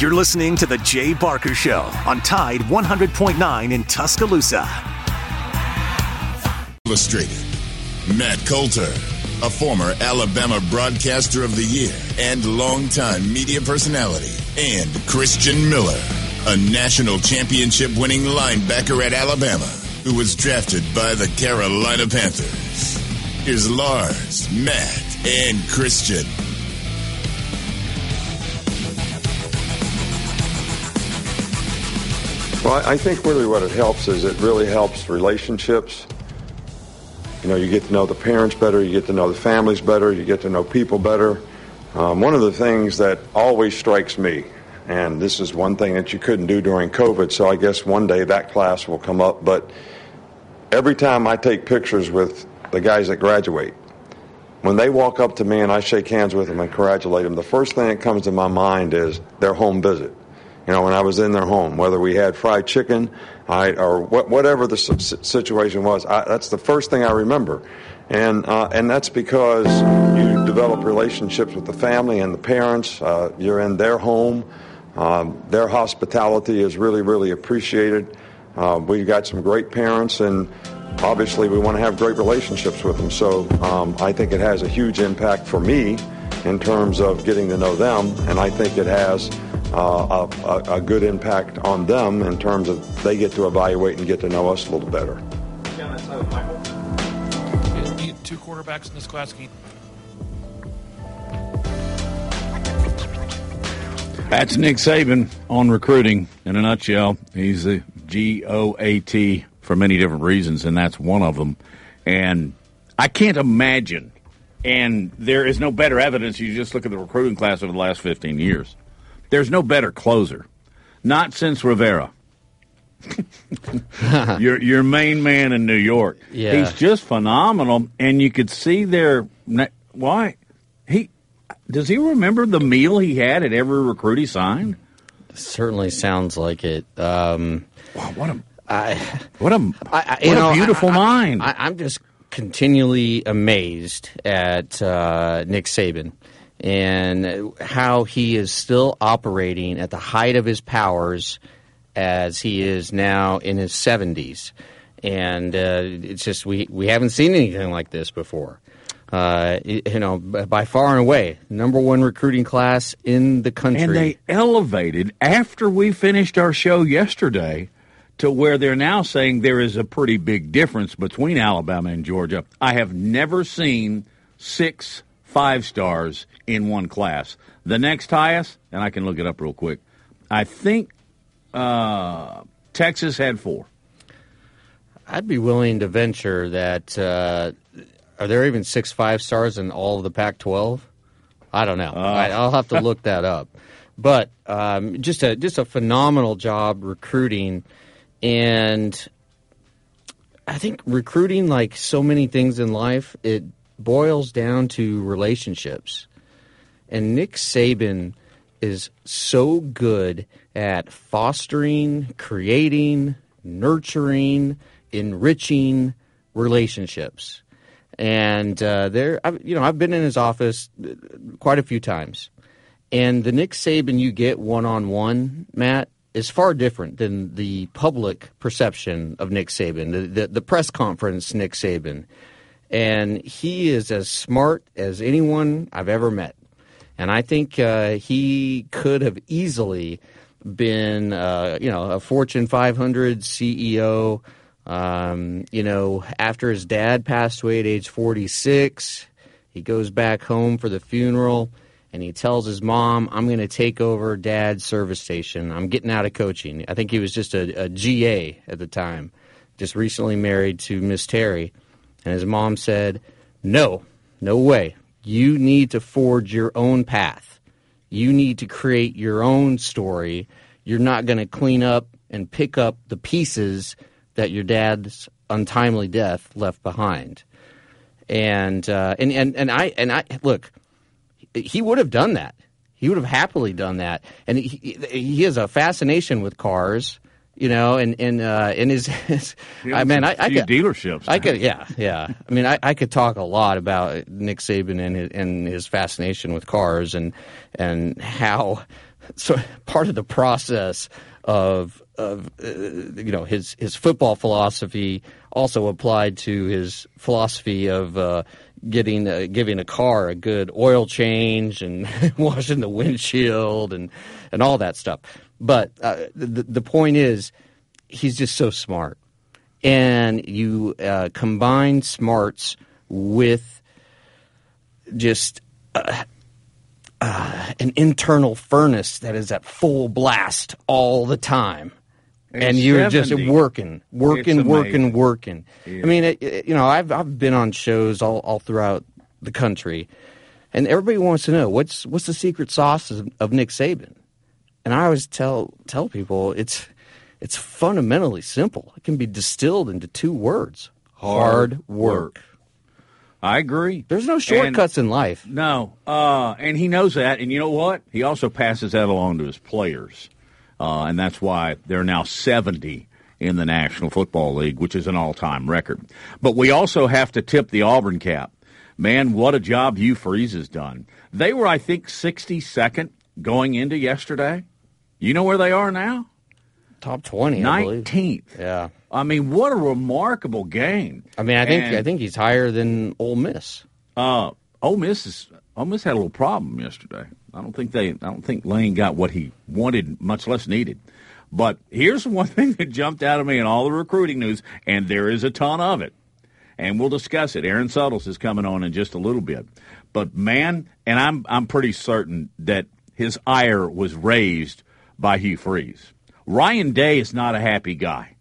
You're listening to The Jay Barker Show on Tide 100.9 in Tuscaloosa. Illustrated. Matt Coulter, a former Alabama Broadcaster of the Year and longtime media personality, and Christian Miller, a national championship winning linebacker at Alabama who was drafted by the Carolina Panthers. Here's Lars, Matt, and Christian. Well, I think really what it helps is it really helps relationships. You know, you get to know the parents better, you get to know the families better, you get to know people better. Um, one of the things that always strikes me, and this is one thing that you couldn't do during COVID, so I guess one day that class will come up, but every time I take pictures with the guys that graduate, when they walk up to me and I shake hands with them and congratulate them, the first thing that comes to my mind is their home visit you know, when I was in their home, whether we had fried chicken I, or what, whatever the situation was. I, that's the first thing I remember. And, uh, and that's because you develop relationships with the family and the parents. Uh, you're in their home. Um, their hospitality is really, really appreciated. Uh, we've got some great parents, and obviously we want to have great relationships with them. So um, I think it has a huge impact for me in terms of getting to know them, and I think it has uh, a, a, good impact on them in terms of they get to evaluate and get to know us a little better. Two quarterbacks in this class. That's Nick Saban on recruiting in a nutshell. He's the G O A T for many different reasons, and that's one of them. And I can't imagine, and there is no better evidence. You just look at the recruiting class over the last 15 years. There's no better closer, not since Rivera. your your main man in New York. Yeah. He's just phenomenal, and you could see there. Why he does he remember the meal he had at every recruit he signed? Certainly sounds like it. Um, wow, what a I, what a I, what know, a beautiful I, mind. I, am just continually amazed at uh, Nick Saban and how he is still operating at the height of his powers as he is now in his 70s. And uh, it's just, we, we haven't seen anything like this before. Uh, you know, by far and away, number one recruiting class in the country. And they elevated after we finished our show yesterday to where they're now saying there is a pretty big difference between Alabama and Georgia. I have never seen six five stars in one class. The next highest, and I can look it up real quick, I think uh, Texas had four. I'd be willing to venture that. Uh, are there even six five stars in all of the Pac 12? I don't know. Uh. I, will have to look that up. But um, just a just a phenomenal job recruiting, and I think recruiting, like so many things in life, it boils down to relationships. And Nick Saban is so good at fostering, creating, nurturing, enriching relationships. And uh, there, you know, I've been in his office quite a few times, and the Nick Saban you get one on one, Matt, is far different than the public perception of Nick Saban, the, the, the press conference Nick Saban and he is as smart as anyone I've ever met. And I think uh, he could have easily been, uh, you know, a Fortune 500 CEO. Um, you know, after his dad passed away at age 46, he goes back home for the funeral and he tells his mom, I'm going to take over dad's service station. I'm getting out of coaching. I think he was just a, a GA at the time, just recently married to Miss Terry. And his mom said, No, no way. You need to forge your own path. You need to create your own story. You're not going to clean up and pick up the pieces that your dad's untimely death left behind. And uh, and and and I and I look, he would have done that. He would have happily done that. And he, he has a fascination with cars you know, and and uh, in his, his I mean, I, I could dealerships. I could, yeah, yeah. I mean, I, I could talk a lot about Nick Saban and his, and his fascination with cars and and how so part of the process of of uh, you know his his football philosophy also applied to his philosophy of uh, getting uh, giving a car a good oil change and washing the windshield and and all that stuff. But uh, the the point is, he's just so smart, and you uh, combine smarts with just. Uh, uh, an internal furnace that is at full blast all the time and you're 70. just working, working, working, working. Yeah. I mean, it, it, you know, I've I've been on shows all, all throughout the country, and everybody wants to know what's what's the secret sauce of, of Nick Saban, and I always tell tell people it's it's fundamentally simple. It can be distilled into two words: hard, hard work. work. I agree. There's no shortcuts and, in life. No, uh, and he knows that. And you know what? He also passes that along to his players. Uh, and that's why they're now 70 in the National Football League, which is an all time record. But we also have to tip the Auburn cap. Man, what a job Hugh Freeze has done. They were, I think, 62nd going into yesterday. You know where they are now? Top 20, 19th. Yeah. I mean, what a remarkable game. I mean, I think and, I think he's higher than Ole Miss. Uh, Ole Miss is Ole Miss had a little problem yesterday. I don't think they. I don't think Lane got what he wanted, much less needed. But here's one thing that jumped out of me in all the recruiting news, and there is a ton of it, and we'll discuss it. Aaron Suttles is coming on in just a little bit, but man, and I'm I'm pretty certain that his ire was raised by Hugh Freeze. Ryan Day is not a happy guy.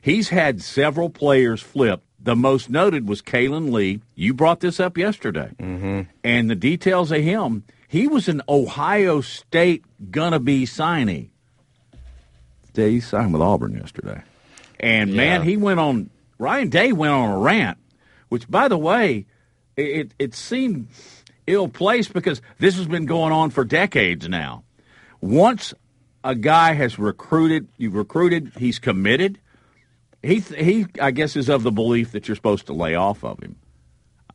He's had several players flip the most noted was Kayin Lee. You brought this up yesterday. Mm-hmm. And the details of him, he was an Ohio State gonna be signee. He signed with Auburn yesterday. And yeah. man, he went on, Ryan Day went on a rant, which, by the way, it, it seemed ill placed because this has been going on for decades now. Once a guy has recruited, you've recruited, he's committed he he I guess is of the belief that you're supposed to lay off of him.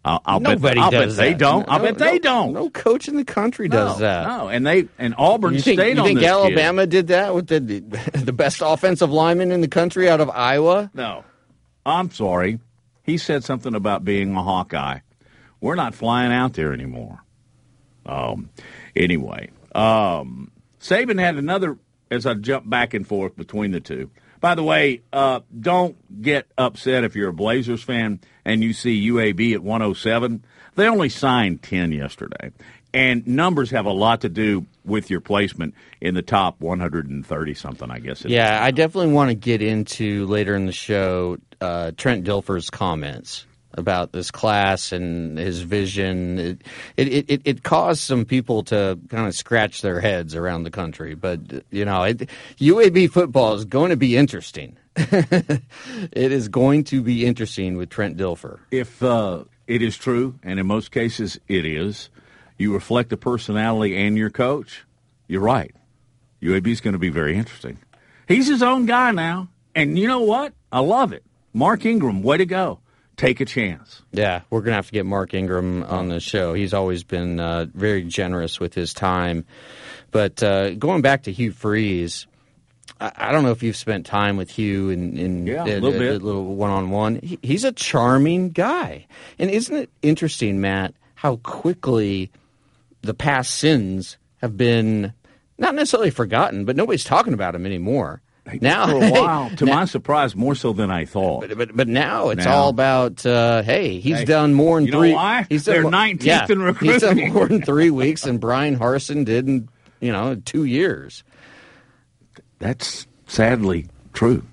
I'll, I'll Nobody bet, I'll does bet they don't. No, I bet they don't. No coach in the country does no, that. No, and they and Auburn you think, stayed you on think Alabama kid. did that with the the best offensive lineman in the country out of Iowa? No, I'm sorry. He said something about being a Hawkeye. We're not flying out there anymore. Um. Anyway, um, Saban had another. As I jump back and forth between the two, by the way, uh, don't get upset if you're a Blazers fan and you see UAB at 107. They only signed 10 yesterday. And numbers have a lot to do with your placement in the top 130 something, I guess. Yeah, I definitely want to get into later in the show uh, Trent Dilfer's comments about this class and his vision. It, it, it, it, caused some people to kind of scratch their heads around the country. But, you know, it, UAB football is going to be interesting. it is going to be interesting with Trent Dilfer. If uh, it is true, and in most cases it is, you reflect the personality and your coach, you're right. UAB is going to be very interesting. He's his own guy now. And you know what? I love it. Mark Ingram, way to go take a chance. Yeah, we're going to have to get Mark Ingram on the show. He's always been uh, very generous with his time. But uh, going back to Hugh Freeze, I, I, don't know if you've spent time with Hugh in, in yeah, a, little bit, a little one-on-one. He, he's a charming guy, and isn't it interesting, Matt, how quickly the past sins have been not necessarily forgotten, but nobody's talking about him anymore now for a while, to now, my surprise, more so than I thought. But but, but now it's now. all about uh, hey, he's hey, done more than three. Why? He's They're nineteenth yeah, in recruiting. He's done more than three weeks than Bryan Harsin did in you know two years. That's sadly true.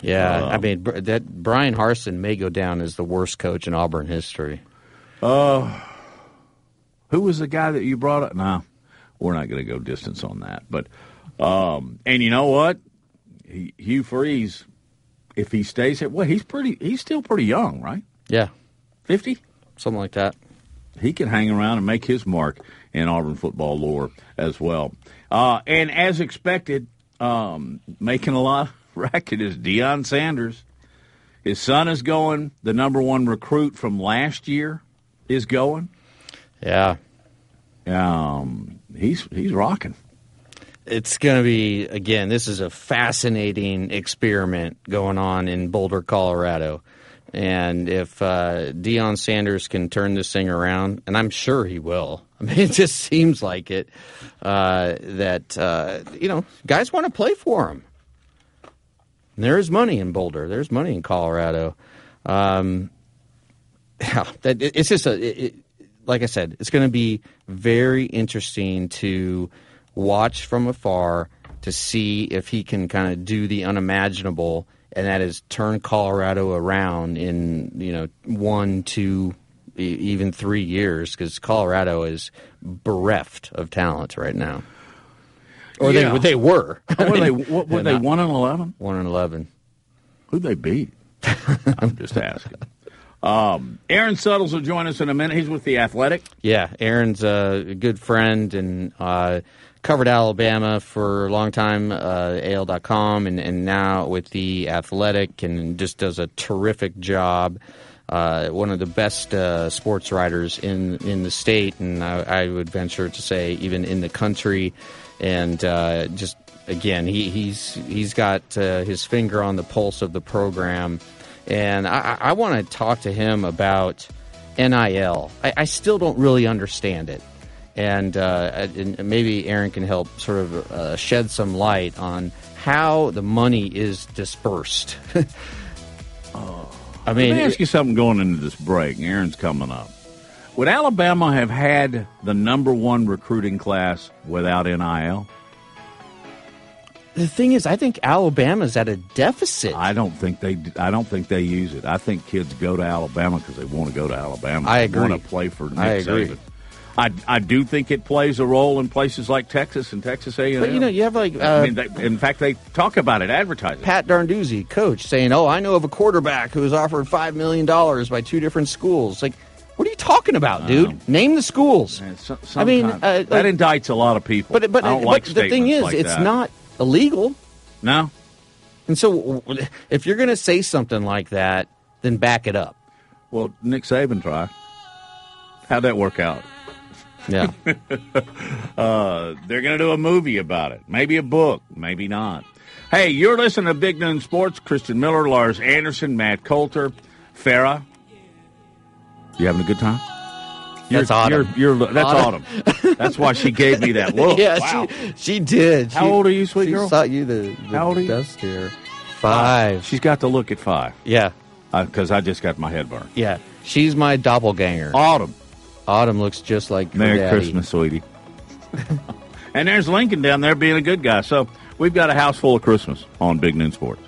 Yeah, uh, I mean that Bryan Harsin may go down as the worst coach in Auburn history. Uh, who was the guy that you brought up? No, we're not going to go distance on that, but. Um, and you know what? He, Hugh Freeze, if he stays at well, he's pretty. He's still pretty young, right? Yeah, fifty, something like that. He can hang around and make his mark in Auburn football lore as well. Uh, and as expected, um, making a lot of racket is Deion Sanders. His son is going. The number one recruit from last year is going. Yeah. Um, he's he's rocking. It's going to be again. This is a fascinating experiment going on in Boulder, Colorado, and if uh, Deion Sanders can turn this thing around, and I'm sure he will. I mean, it just seems like it uh, that uh, you know guys want to play for him. there is money in Boulder. There's money in Colorado. Um, yeah, that, it, it's just a. It, it, like I said, it's going to be very interesting to watch from afar to see if he can kind of do the unimaginable, and that is turn Colorado around in you know one, two, even three years, because Colorado is bereft of talent right now. Or Yeah. they they were. What were they? What were they're they? not. One and eleven. One and eleven. Who'd they beat? I'm just asking. Um, Aaron Suttles will join us in a minute. He's with the Athletic. Yeah, Aaron's a good friend and uh, covered Alabama for a long time, uh, AL.com, and, and now with the Athletic, and just does a terrific job. Uh, one of the best uh, sports writers in in the state, and I, I would venture to say even in the country. And uh, just again, he, he's he's got uh, his finger on the pulse of the program, and I, I want to talk to him about NIL. I, I still don't really understand it, and, uh, and maybe Aaron can help sort of uh, shed some light on how the money is dispersed. I mean, Let me ask you something going into this break. Aaron's coming up. Would Alabama have had the number one recruiting class without NIL? the thing is, I think Alabama's at a deficit. I don't think they. I don't think they use it. I think kids go to Alabama because they want to go to Alabama. I They agree. want to play for Nick I agree. Saban. I, I do think it plays a role in places like Texas and Texas A&M. but you know, you have like uh, I mean, they, in fact, they talk about it, advertise. Pat Narduzzi, coach, saying, "Oh, I know of a quarterback who was offered five million dollars by two different schools." Like, what are you talking about, dude? Name the schools. And so- I mean, uh, that like- indicts a lot of people. But but, but like the thing is, like it's that. not illegal. No, And so, if you're going to say something like that, then back it up. well, Nick Saban tried. How'd that work out? Yeah. Uh, they're going to do a movie about it. Maybe a book. Maybe not. Hey, you're listening to Big Noon Sports. Christian Miller, Lars Anderson, Matt Coulter, Farah. You having a good time? That's autumn. You're, you're, that's autumn. that's why she gave me that look. yeah, wow. she she did. How She- old are you, sweet she girl? Saw you the, the How old are you? dust here. Five. She's got to look at five Yeah, because I just got my head burned. yeah. She's my doppelganger. Autumn. Autumn looks just like her Merry daddy. Christmas, sweetie. and there's Lincoln down there being a good guy. So we've got a house full of Christmas on Big Noon Sports.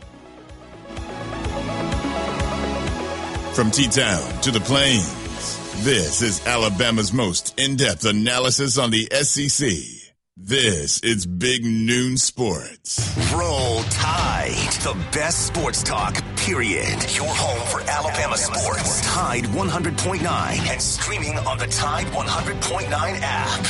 From T Town to the Plains, this is Alabama's most in depth analysis on the SEC. This is Big Noon Sports. Roll Tide, the best sports talk, period. Your home for Alabama sports. Tide 100.9 and streaming on the Tide 100.9 app.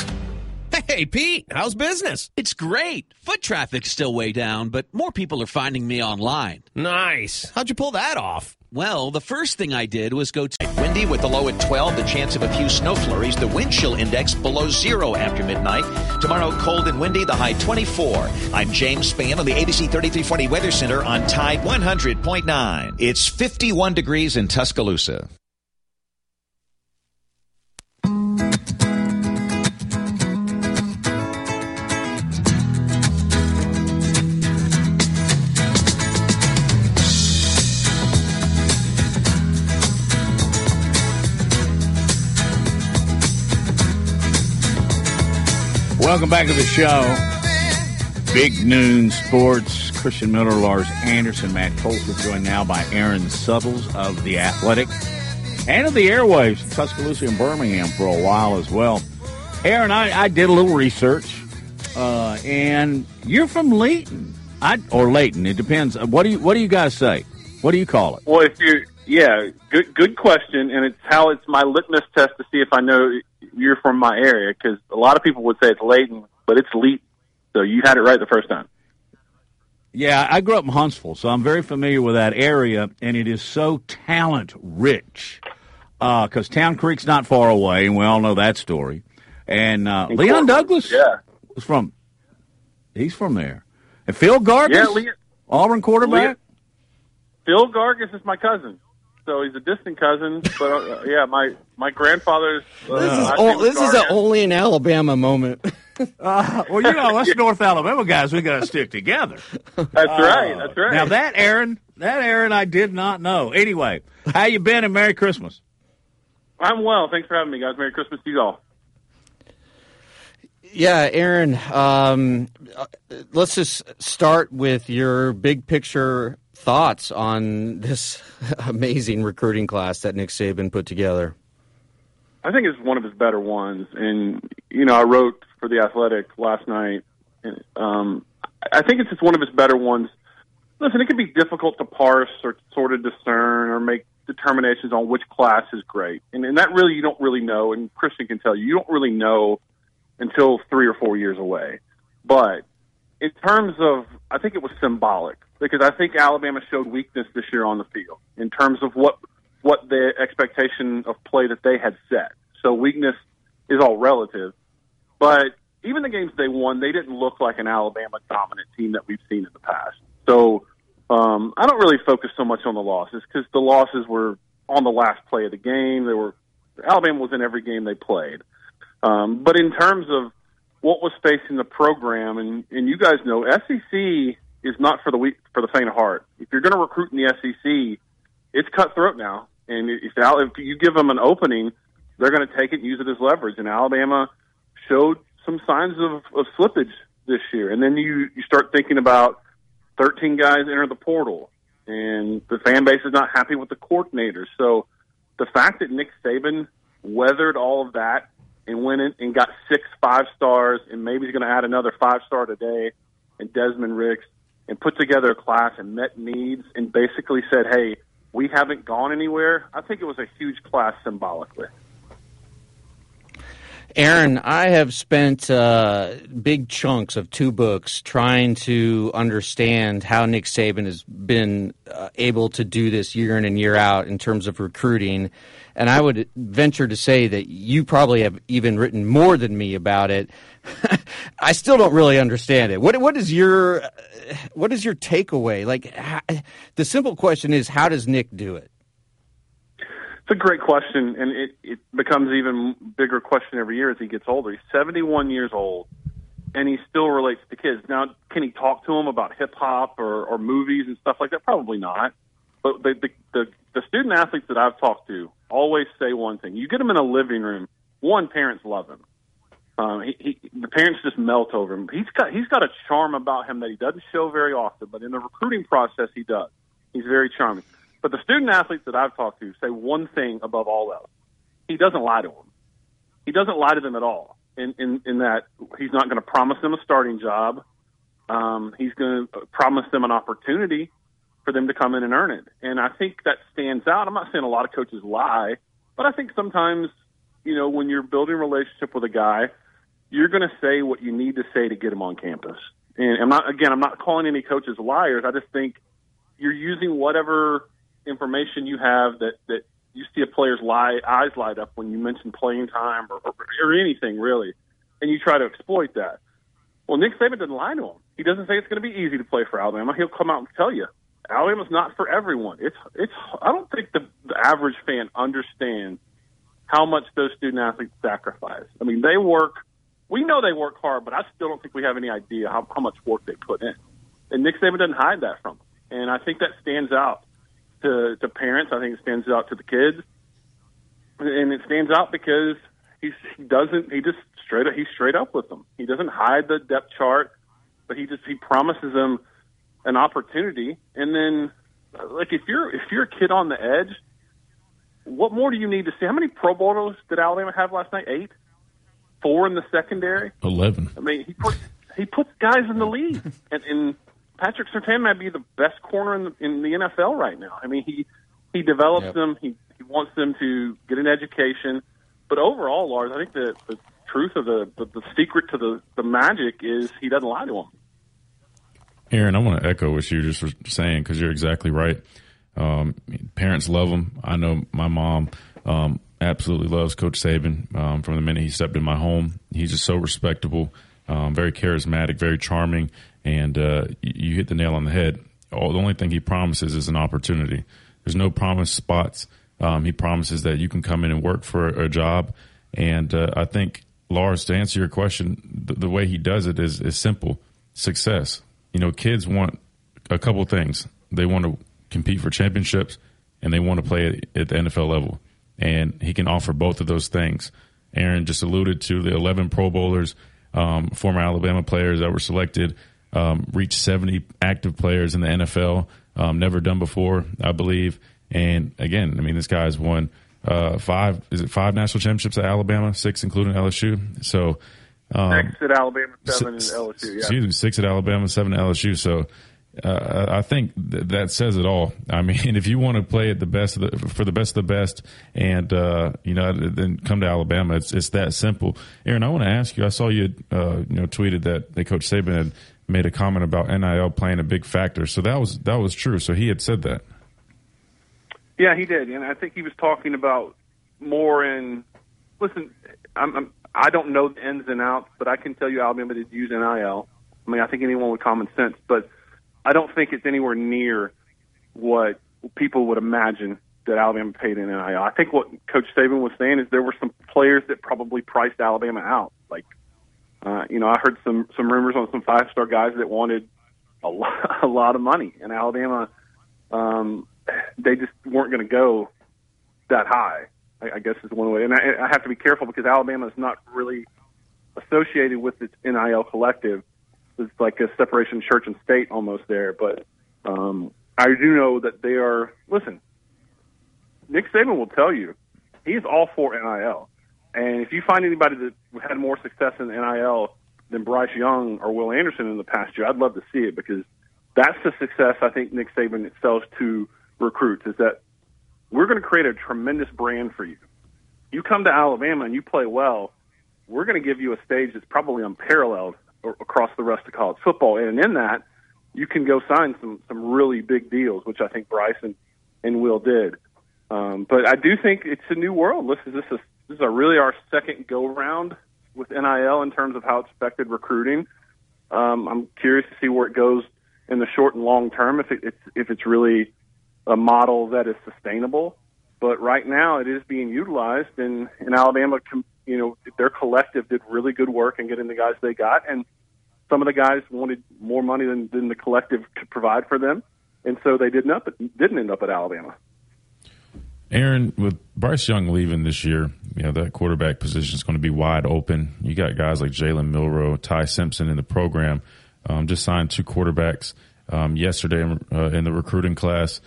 Hey, Pete, how's business? It's great. Foot traffic's still way down, but more people are finding me online. Nice. How'd you pull that off? Well, the first thing I did was go to windy with the low at 12, the chance of a few snow flurries, the wind chill index below zero after midnight. Tomorrow, cold and windy, the high 24. I'm James Spann on the ABC 3340 Weather Center on Tide 100.9. It's 51 degrees in Tuscaloosa. Welcome back to the show. Big Noon Sports. Christian Miller, Lars Anderson, Matt Coulter, joined now by Aaron Suttles of The Athletic and of the airwaves Tuscaloosa and Birmingham for a while as well. Aaron, I, I did a little research, uh, and you're from Leighton, I, or Leighton. It depends. What do you What do you guys say? What do you call it? Well, if you yeah, good good question, and it's how it's my litmus test to see if I know you're from my area because a lot of people would say it's Layton, but it's Leet. So you had it right the first time. Yeah, I grew up in Huntsville, so I'm very familiar with that area, and it is so talent rich. Because Town Creek's not far away, and we all know that story. And uh, Leon Douglas yeah. was from. He's from there. And Phil Gargis, Yeah, Leon, Auburn quarterback. Phil Gargis is my cousin. So he's a distant cousin, but uh, yeah, my my grandfather's. Uh, This is last o- this is a only in Alabama moment. Uh, well, you know, us North Alabama guys, we got to stick together. That's right. That's right. Now that Aaron, that Aaron, I did not know. Anyway, how you been and Merry Christmas? I'm well. Thanks for having me, guys. Merry Christmas to you all. Yeah, Aaron. Um, uh, let's just start with your big picture thoughts on this amazing recruiting class that Nick Saban put together. I think it's one of his better ones. And you know, I wrote for the Athletic last night. And, um, I think it's just one of his better ones. Listen, it can be difficult to parse or sort of discern or make determinations on which class is great, and, and that really you don't really know. And Christian can tell you, you don't really know until three or four years away. But in terms of, I think it was symbolic because I think Alabama showed weakness this year on the field in terms of what what the expectation of play that they had set. So weakness is all relative. But even the games they won, they didn't look like an Alabama dominant team that we've seen in the past. So um, I don't really focus so much on the losses because the losses were on the last play of the game. They were Alabama was in every game they played. Um, but in terms of what was facing the program, and, and you guys know, SEC is not for the weak for the faint of heart. If you're going to recruit in the SEC, it's cutthroat now. And if, if you give them an opening, they're going to take it and use it as leverage. And Alabama showed some signs of, of slippage this year. And then you, you start thinking about 13 guys enter the portal, and the fan base is not happy with the coordinators. So the fact that Nick Saban weathered all of that and went in and got six five stars, and maybe he's going to add another five star today, and Desmond Ricks, and put together a class and met needs, and basically said, "Hey, we haven't gone anywhere." I think it was a huge class symbolically. Aaron, I have spent uh, big chunks of two books trying to understand how Nick Saban has been uh, able to do this year in and year out in terms of recruiting. And I would venture to say that you probably have even written more than me about it. I still don't really understand it. What what is your what is your takeaway? Like how, the simple question is, how does Nick do it? It's a great question, and it, it becomes even bigger question every year as he gets older. He's 71 years old, and he still relates to kids. Now, can he talk to them about hip hop or, or movies and stuff like that? Probably not. But the, the the the student athletes that I've talked to always say one thing: you get them in a living room. One, parents love him. Um, he, he, the parents just melt over him. He's got he's got a charm about him that he doesn't show very often, but in the recruiting process, he does. He's very charming. But the student athletes that I've talked to say one thing above all else: he doesn't lie to them. He doesn't lie to them at all. In in, in that he's not going to promise them a starting job. Um, he's going to promise them an opportunity for them to come in and earn it. And I think that stands out. I'm not saying a lot of coaches lie, but I think sometimes, you know, when you're building a relationship with a guy, you're going to say what you need to say to get him on campus. And I'm not, again, I'm not calling any coaches liars. I just think you're using whatever information you have that, that you see a player's lie, eyes light up when you mention playing time or, or, or anything really, and you try to exploit that. Well, Nick Saban doesn't lie to him. He doesn't say it's going to be easy to play for Alabama. He'll come out and tell you Alabama's not for everyone. It's it's. I don't think the, the average fan understands how much those student athletes sacrifice. I mean, they work. We know they work hard, but I still don't think we have any idea how, how much work they put in. And Nick Saban doesn't hide that from them. And I think that stands out to to parents. I think it stands out to the kids, and it stands out because he's, he doesn't. He just straight up. He's straight up with them. He doesn't hide the depth chart, but he just he promises them an opportunity. And then, like if you're if you're a kid on the edge, what more do you need to see? How many Pro Bowlers did Alabama have last night? Eight, four in the secondary. Eleven. I mean, he puts he puts guys in the lead, and, and Patrick Surtain might be the best corner in the, in the NFL right now. I mean, he he develops Yep. them. He he wants them to get an education. But overall, Lars, I think the the truth of the the, the secret to the the magic is he doesn't lie to them. Aaron, I want to echo what you just were saying because you're exactly right. Um, parents love them. I know my mom. Um, absolutely loves Coach Saban um, from the minute he stepped in my home. He's just so respectable, um, very charismatic, very charming, and uh, you hit the nail on the head. The only thing he promises is an opportunity. There's no promised spots. Um, he promises that you can come in and work for a, a job. And uh, I think, Lars, to answer your question, the, the way he does it is, is simple success. You know, kids want a couple things. They want to compete for championships and they want to play at the NFL level. And he can offer both of those things. Aaron just alluded to the 11 Pro Bowlers, um, former Alabama players that were selected, um, reached 70 active players in the NFL, um, never done before, I believe. And again, I mean, this guy's won uh, five, is it five national championships at Alabama, six including LSU. So, um, six at Alabama, seven six, at LSU. Yeah. Excuse me, six at Alabama, seven at LSU. So uh, I think th- that says it all. I mean, if you want to play at the best the, for the best of the best, and uh, you know, then come to Alabama. It's it's that simple. Aaron, I want to ask you. I saw you, uh, you know, tweeted that, that Coach Saban had made a comment about NIL playing a big factor. So that was that was true. So he had said that. Yeah, he did, and I think he was talking about more in. Listen, I'm, I'm I don't know the ins and outs, but I can tell you Alabama did use NIL. I mean, I think anyone with common sense, but I don't think it's anywhere near what people would imagine that Alabama paid in NIL. I think what Coach Saban was saying is there were some players that probably priced Alabama out. Like, uh, you know, I heard some some rumors on some five star guys that wanted a lot, a lot of money, and Alabama, um, they just weren't going to go that high. I, I guess is one way, and I, I have to be careful because Alabama is not really associated with its NIL collective it's like a separation church and state almost there. But um, I do know that they are. Listen, Nick Saban will tell you he's all for NIL, and if you find anybody that had more success in NIL than Bryce Young or Will Anderson in the past year, I'd love to see it because that's the success I think Nick Saban sells to recruits is that we're going to create a tremendous brand for you. You come to Alabama and you play well, we're going to give you a stage that's probably unparalleled across the rest of college football. And in that, you can go sign some some really big deals, which I think Bryson and Will did. Um, but I do think it's a new world. This is this is this is a really our second go round with NIL in terms of how it's affected recruiting. Um, I'm curious to see where it goes in the short and long term. If it, it's if it's really a model that is sustainable. But right now, it is being utilized, and in Alabama, you know, their collective did really good work in getting the guys they got, and some of the guys wanted more money than, than the collective could provide for them, and so they didn't up didn't end up at Alabama. Aaron, with Bryce Young leaving this year, you know that quarterback position is going to be wide open. You got guys like Jalen Milroe, Ty Simpson in the program. Um, just signed two quarterbacks um, yesterday uh, in the recruiting class.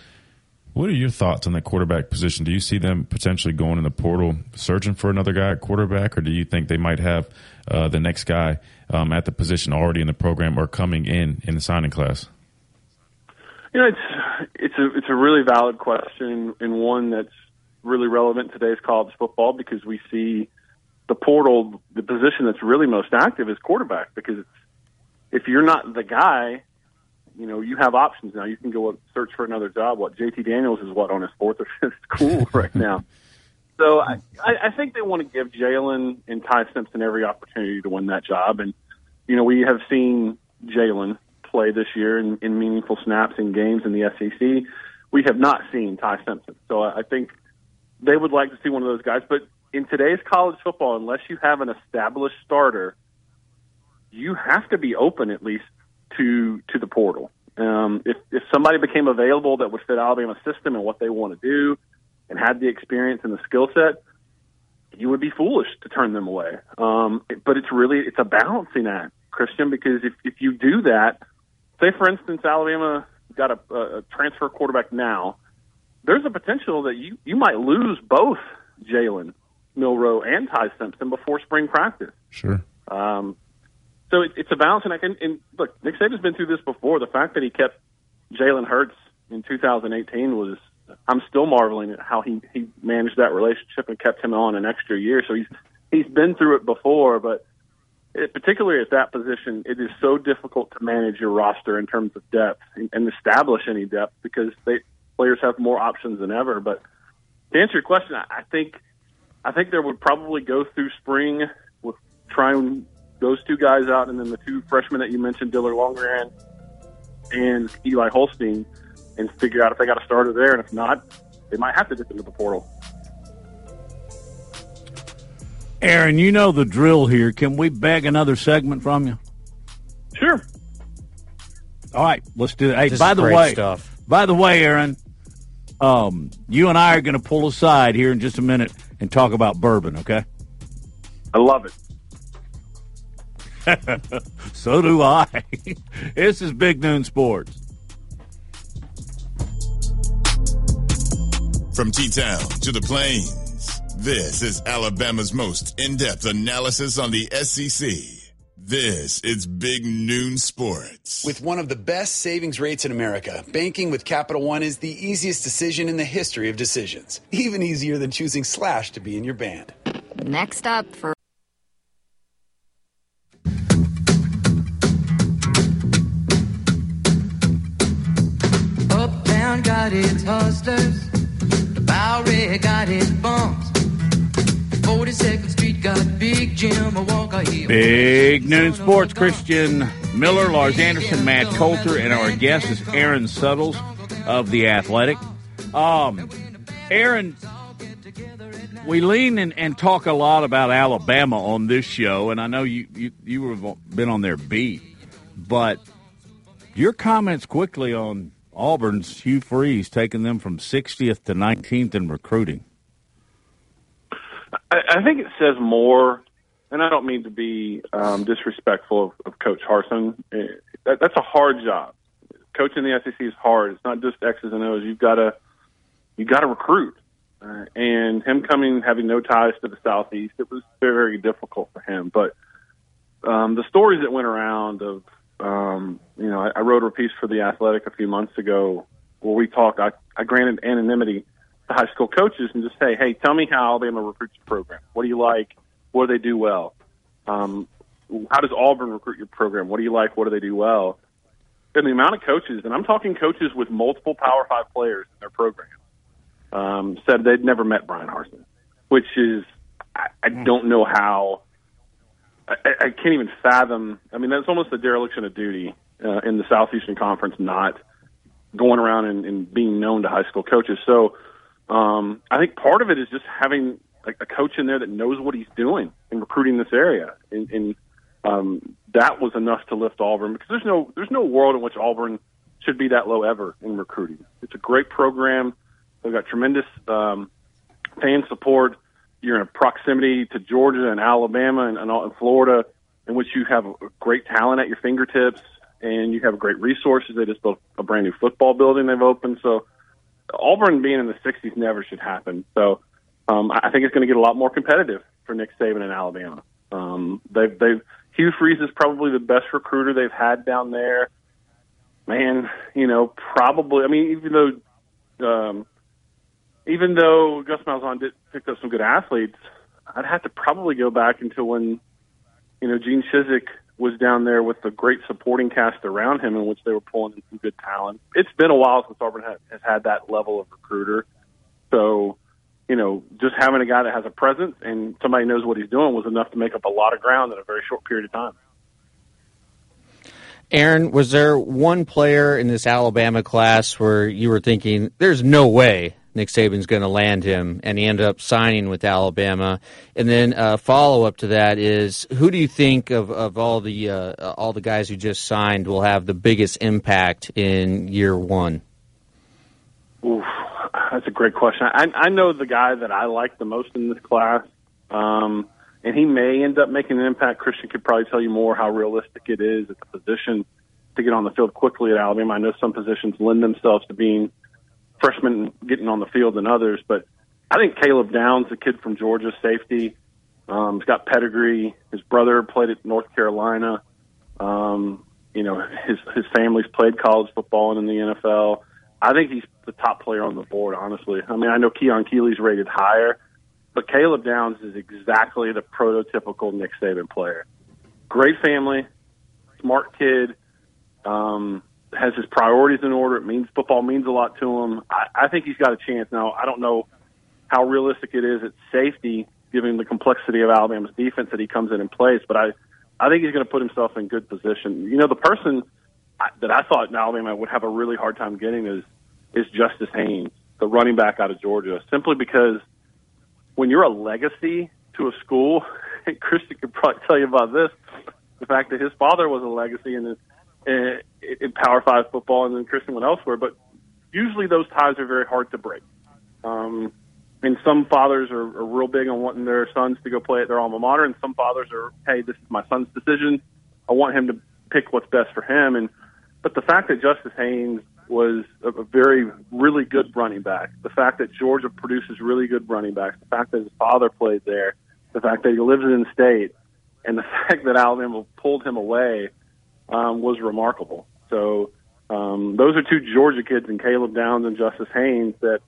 What are your thoughts on that quarterback position? Do you see them potentially going in the portal, searching for another guy at quarterback, or do you think they might have uh, the next guy um, at the position already in the program or coming in in the signing class? You know, it's it's a it's a really valid question and one that's really relevant today's college football because we see the portal, the position that's really most active is quarterback because if you're not the guy, you know, you have options now. You can go search for another job. What JT Daniels is what on his fourth or fifth school right now. So I, I think they want to give Jalen and Ty Simpson every opportunity to win that job. And, you know, we have seen Jalen play this year in, in meaningful snaps in games in the SEC. We have not seen Ty Simpson. So I think they would like to see one of those guys. But in today's college football, unless you have an established starter, you have to be open at least to to the portal. Um, if if somebody became available that would fit Alabama's system and what they want to do, and had the experience and the skill set, you would be foolish to turn them away. Um, but it's really it's a balancing act, Christian, because if if you do that, say for instance Alabama got a, a transfer quarterback now, there's a potential that you you might lose both Jalen Milroe and Ty Simpson before spring practice. Sure. Um, so it, it's a balancing act. And, and look, Nick Saban's been through this before. The fact that he kept Jalen Hurts in 2018 was I'm still marveling at how he he managed that relationship and kept him on an extra year. So he's he's been through it before, but it, particularly at that position, it is so difficult to manage your roster in terms of depth and, establish any depth because they players have more options than ever. But to answer your question, I, think I think there would probably go through spring with trying those two guys out, and then the two freshmen that you mentioned, Dylan Lonergan and Eli Holstein, and figure out if they got a starter there, and if not, they might have to dip into the portal. Aaron, you know the drill here. Can we beg another segment from you? Sure. All right, let's do that. Hey, This by is the great way, stuff. by the way, Aaron, um, you and I are going to pull aside here in just a minute and talk about bourbon. Okay? I love it. so do I. this is Big Noon Sports. From T Town to the Plains, this is Alabama's most in depth analysis on the SEC. This is Big Noon Sports. With one of the best savings rates in America, banking with Capital One is the easiest decision in the history of decisions. Even easier than choosing Slash to be in your band. Next up for. Uptown got its hustlers. The Bowery got its bumps. 42nd Street got Big. Big Noon Sports. Christian Miller, Lars Anderson, Matt Coulter, and our guest is Aaron Suttles of the Athletic. Um, Aaron, we lean and, and talk a lot about Alabama on this show, and I know you you you have been on their beat, but your comments quickly on Auburn's Hugh Freeze taking them from 60th to 19th in recruiting. I, I think it says more, and I don't mean to be um, disrespectful of, of Coach Harsin. Eh, That, that's a hard job. Coaching the SEC is hard. It's not just X's and O's. You've got to you got to recruit. Uh, and him coming, having no ties to the Southeast, it was very, very difficult for him. But um, the stories that went around of, um, you know, I, I wrote a piece for the Athletic a few months ago where we talked. I, I granted anonymity to high school coaches and just say, hey, tell me how Alabama recruits your program. What do you like? What do they do well? Um, how does Auburn recruit your program? What do you like? What do they do well? And the amount of coaches, and I'm talking coaches with multiple Power Five players in their program, um, said they'd never met Bryan Harsin, which is I, I don't know how. I, I can't even fathom. I mean, that's almost a dereliction of duty uh, in the Southeastern Conference, not going around and, and being known to high school coaches. So um, I think part of it is just having a, a coach in there that knows what he's doing in recruiting this area, and, and um, that was enough to lift Auburn because there's no there's no world in which Auburn should be that low ever in recruiting. It's a great program. They've got tremendous um, fan support. You're in proximity to Georgia and Alabama and, and, all, and Florida, in which you have great talent at your fingertips and you have great resources. They just built a brand new football building they've opened. So Auburn being in the 60s never should happen. So um, I think it's going to get a lot more competitive for Nick Saban in Alabama. Um, they've, they've Hugh Freeze is probably the best recruiter they've had down there. Man, you know, probably. I mean, even though, um, even though Gus Malzahn did pick up some good athletes, I'd have to probably go back until when, you know, Gene Chizik was down there with the great supporting cast around him, in which they were pulling in some good talent. It's been a while since Auburn has, has had that level of recruiter, so you know, just having a guy that has a presence and somebody knows what he's doing was enough to make up a lot of ground in a very short period of time. Aaron, was there one player in this Alabama class where you were thinking, there's no way Nick Saban's going to land him, and he ended up signing with Alabama? And then a follow up to that is, who do you think of, of all the uh, all the guys who just signed will have the biggest impact in year one? Oof, that's a great question. I, I know the guy that I like the most in this class, um, and he may end up making an impact. Christian could probably tell you more how realistic it is at the position to get on the field quickly at Alabama. I know some positions lend themselves to being freshmen getting on the field than others, but I think Caleb Downs, the kid from Georgia, safety, um, he's got pedigree. His brother played at North Carolina. Um, you know, his his family's played college football and in the NFL. I think he's the top player on the board, honestly. I mean, I know Keon Keeley's rated higher, but Caleb Downs is exactly the prototypical Nick Saban player. Great family, smart kid, um, has his priorities in order. It means football means a lot to him. I, I think he's got a chance. Now, I don't know how realistic it is at safety, given the complexity of Alabama's defense that he comes in and plays. But I, I think he's going to put himself in good position. You know, the person that I thought Alabama would have a really hard time getting is is Justice Haynes, the running back out of Georgia, simply because when you're a legacy to a school, and Christian could probably tell you about this, the fact that his father was a legacy in, in, in Power Five football, and then Christian went elsewhere. But usually those ties are very hard to break. Um, and some fathers are, are real big on wanting their sons to go play at their alma mater, and some fathers are, hey, this is my son's decision. I want him to pick what's best for him. And but the fact that Justice Haynes was a, a very really good running back, the fact that Georgia produces really good running backs, the fact that his father played there, the fact that he lives in state, and the fact that Alabama pulled him away um, was remarkable. So um, those are two Georgia kids, and Caleb Downs and Justice Haynes, that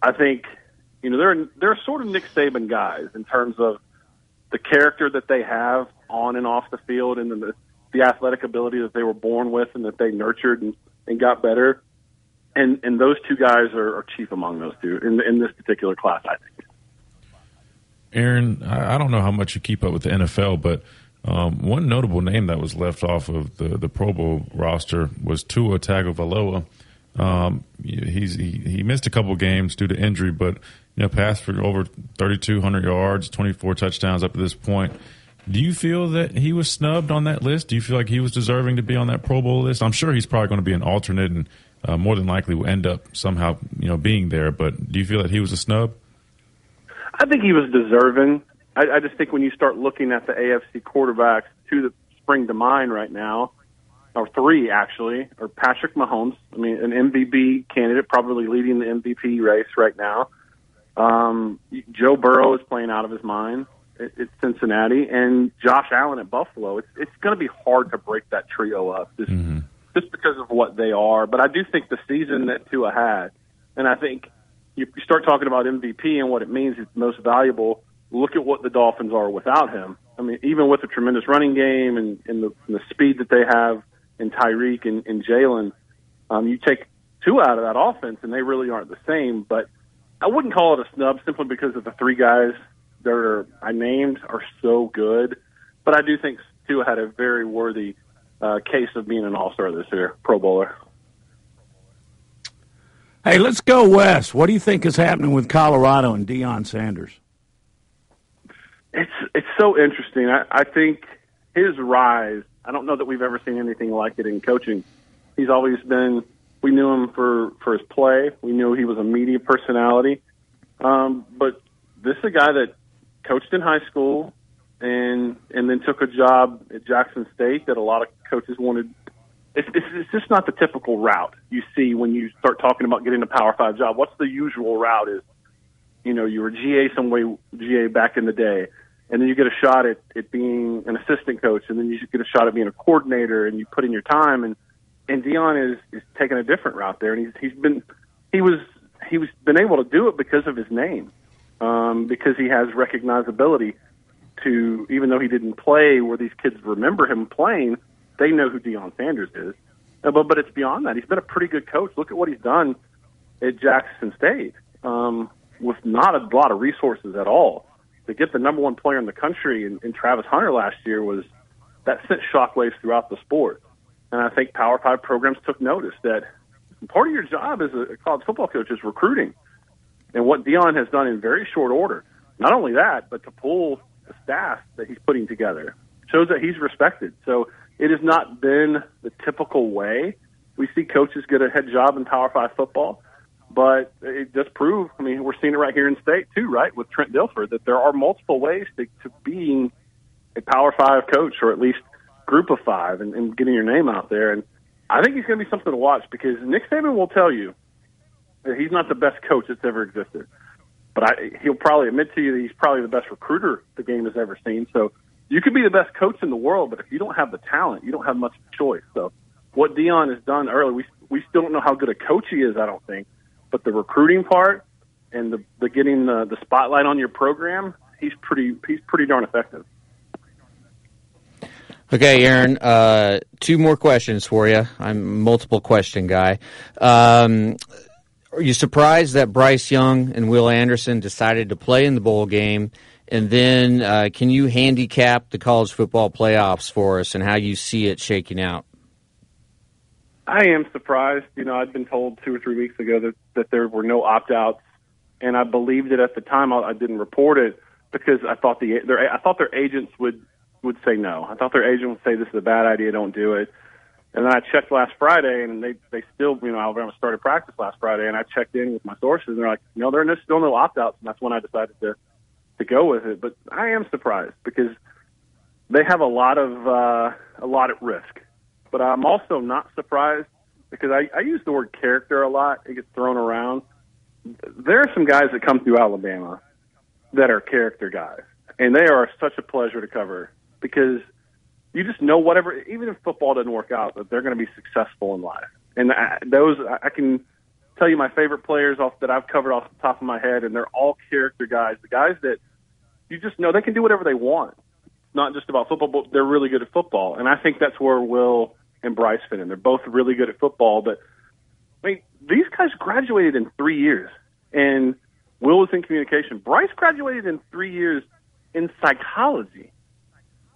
I think you know they're they're sort of Nick Saban guys in terms of the character that they have on and off the field, and the the athletic ability that they were born with and that they nurtured and, and got better. And and those two guys are, are chief among those two in in this particular class, I think. Aaron, I don't know how much you keep up with the NFL, but um, one notable name that was left off of the, the Pro Bowl roster was Tua Tagovailoa. Um, he's he, he missed a couple games due to injury, but you know passed for over 3,200 yards, 24 touchdowns up to this point. Do you feel that he was snubbed on that list? Do you feel like he was deserving to be on that Pro Bowl list? I'm sure he's probably going to be an alternate and uh, more than likely will end up somehow, you know, being there. But do you feel that he was a snub? I think he was deserving. I, I just think when you start looking at the AFC quarterbacks, two that spring to mind right now, or three actually, are Patrick Mahomes. I mean, an MVP candidate, probably leading the MVP race right now. Um, Joe Burrow is playing out of his mind at, at Cincinnati, and Josh Allen at Buffalo. It's it's going to be hard to break that trio up just mm-hmm. just because of what they are. But I do think the season that Tua had, and I think you, you start talking about MVP and what it means, it's most valuable. Look at what the Dolphins are without him. I mean, even with a tremendous running game and, and, the, and the speed that they have in Tyreek and, and Jalen, um, you take two out of that offense, and they really aren't the same. But I wouldn't call it a snub simply because of the three guys that are I named are so good. But I do think Tua had a very worthy uh, case of being an All Star this year, Pro Bowler. Hey, let's go west. What do you think is happening with Colorado and Deion Sanders? It's it's so interesting. I, I think his rise. I don't know that we've ever seen anything like it in coaching. He's always been. We knew him for for his play. We knew he was a media personality. Um, but this is a guy that coached in high school and and then took a job at Jackson State that a lot of coaches wanted. It's, it's, it's just not the typical route you see when you start talking about getting a Power Five job. What's the usual route? Is you know you were GA some way GA back in the day, and then you get a shot at, at being an assistant coach, and then you get a shot at being a coordinator, and you put in your time. And and Deion is is taking a different route there, and he's he's been he was he was been able to do it because of his name um, because he has recognizability to, even though he didn't play where these kids remember him playing, they know who Deion Sanders is. Uh, but, but it's beyond that. He's been a pretty good coach. Look at what he's done at Jackson State um, with not a lot of resources at all. To get the number one player in the country in, in Travis Hunter last year was that sent shockwaves throughout the sport. And I think Power Five programs took notice that part of your job as a college football coach is recruiting and what Deion has done in very short order. Not only that, but to pull the staff that he's putting together shows that he's respected. So it has not been the typical way we see coaches get a head job in Power Five football, but it just proved. I mean, we're seeing it right here in state too, right, with Trent Dilfer, that there are multiple ways to, to being a Power Five coach, or at least group of five, and, and getting your name out there. And I think he's going to be something to watch because Nick Saban will tell you that He's not the best coach that's ever existed, but I, he'll probably admit to you that he's probably the best recruiter the game has ever seen. So you could be the best coach in the world, but if you don't have the talent, you don't have much choice. So what Deion has done early, we we still don't know how good a coach he is. I don't think, but the recruiting part and the, the getting the, the spotlight on your program, he's pretty he's pretty darn effective. Okay, Aaron. Uh, two more questions for you. I'm multiple question guy. Um, are you surprised that Bryce Young and Will Anderson decided to play in the bowl game? And then, uh, can you handicap the college football playoffs for us and how you see it shaking out? I am surprised. You know, I'd been told two or three weeks ago that, that there were no opt outs, and I believed it at the time. I, I didn't report it because I thought the their I thought their agents would would say no. I thought their agent would say this is a bad idea, don't do it. And then I checked last Friday, and they they still, you know, Alabama started practice last Friday, and I checked in with my sources, and they're like, no, there are still no opt outs, and that's when I decided to to go with it. But I am surprised because they have a lot of uh, a lot at risk. But I'm also not surprised because I, I use the word character a lot. It gets thrown around. There are some guys that come through Alabama that are character guys, and they are such a pleasure to cover because you just know whatever, even if football doesn't work out, that they're going to be successful in life. And I, those, I can tell you my favorite players off that I've covered off the top of my head, and they're all character guys. The guys that you just know they can do whatever they want. Not just about football, but they're really good at football. And I think that's where Will and Bryce fit in. They're both really good at football, but I mean, these guys graduated in three years, and Will was in communication. Bryce graduated in three years in psychology.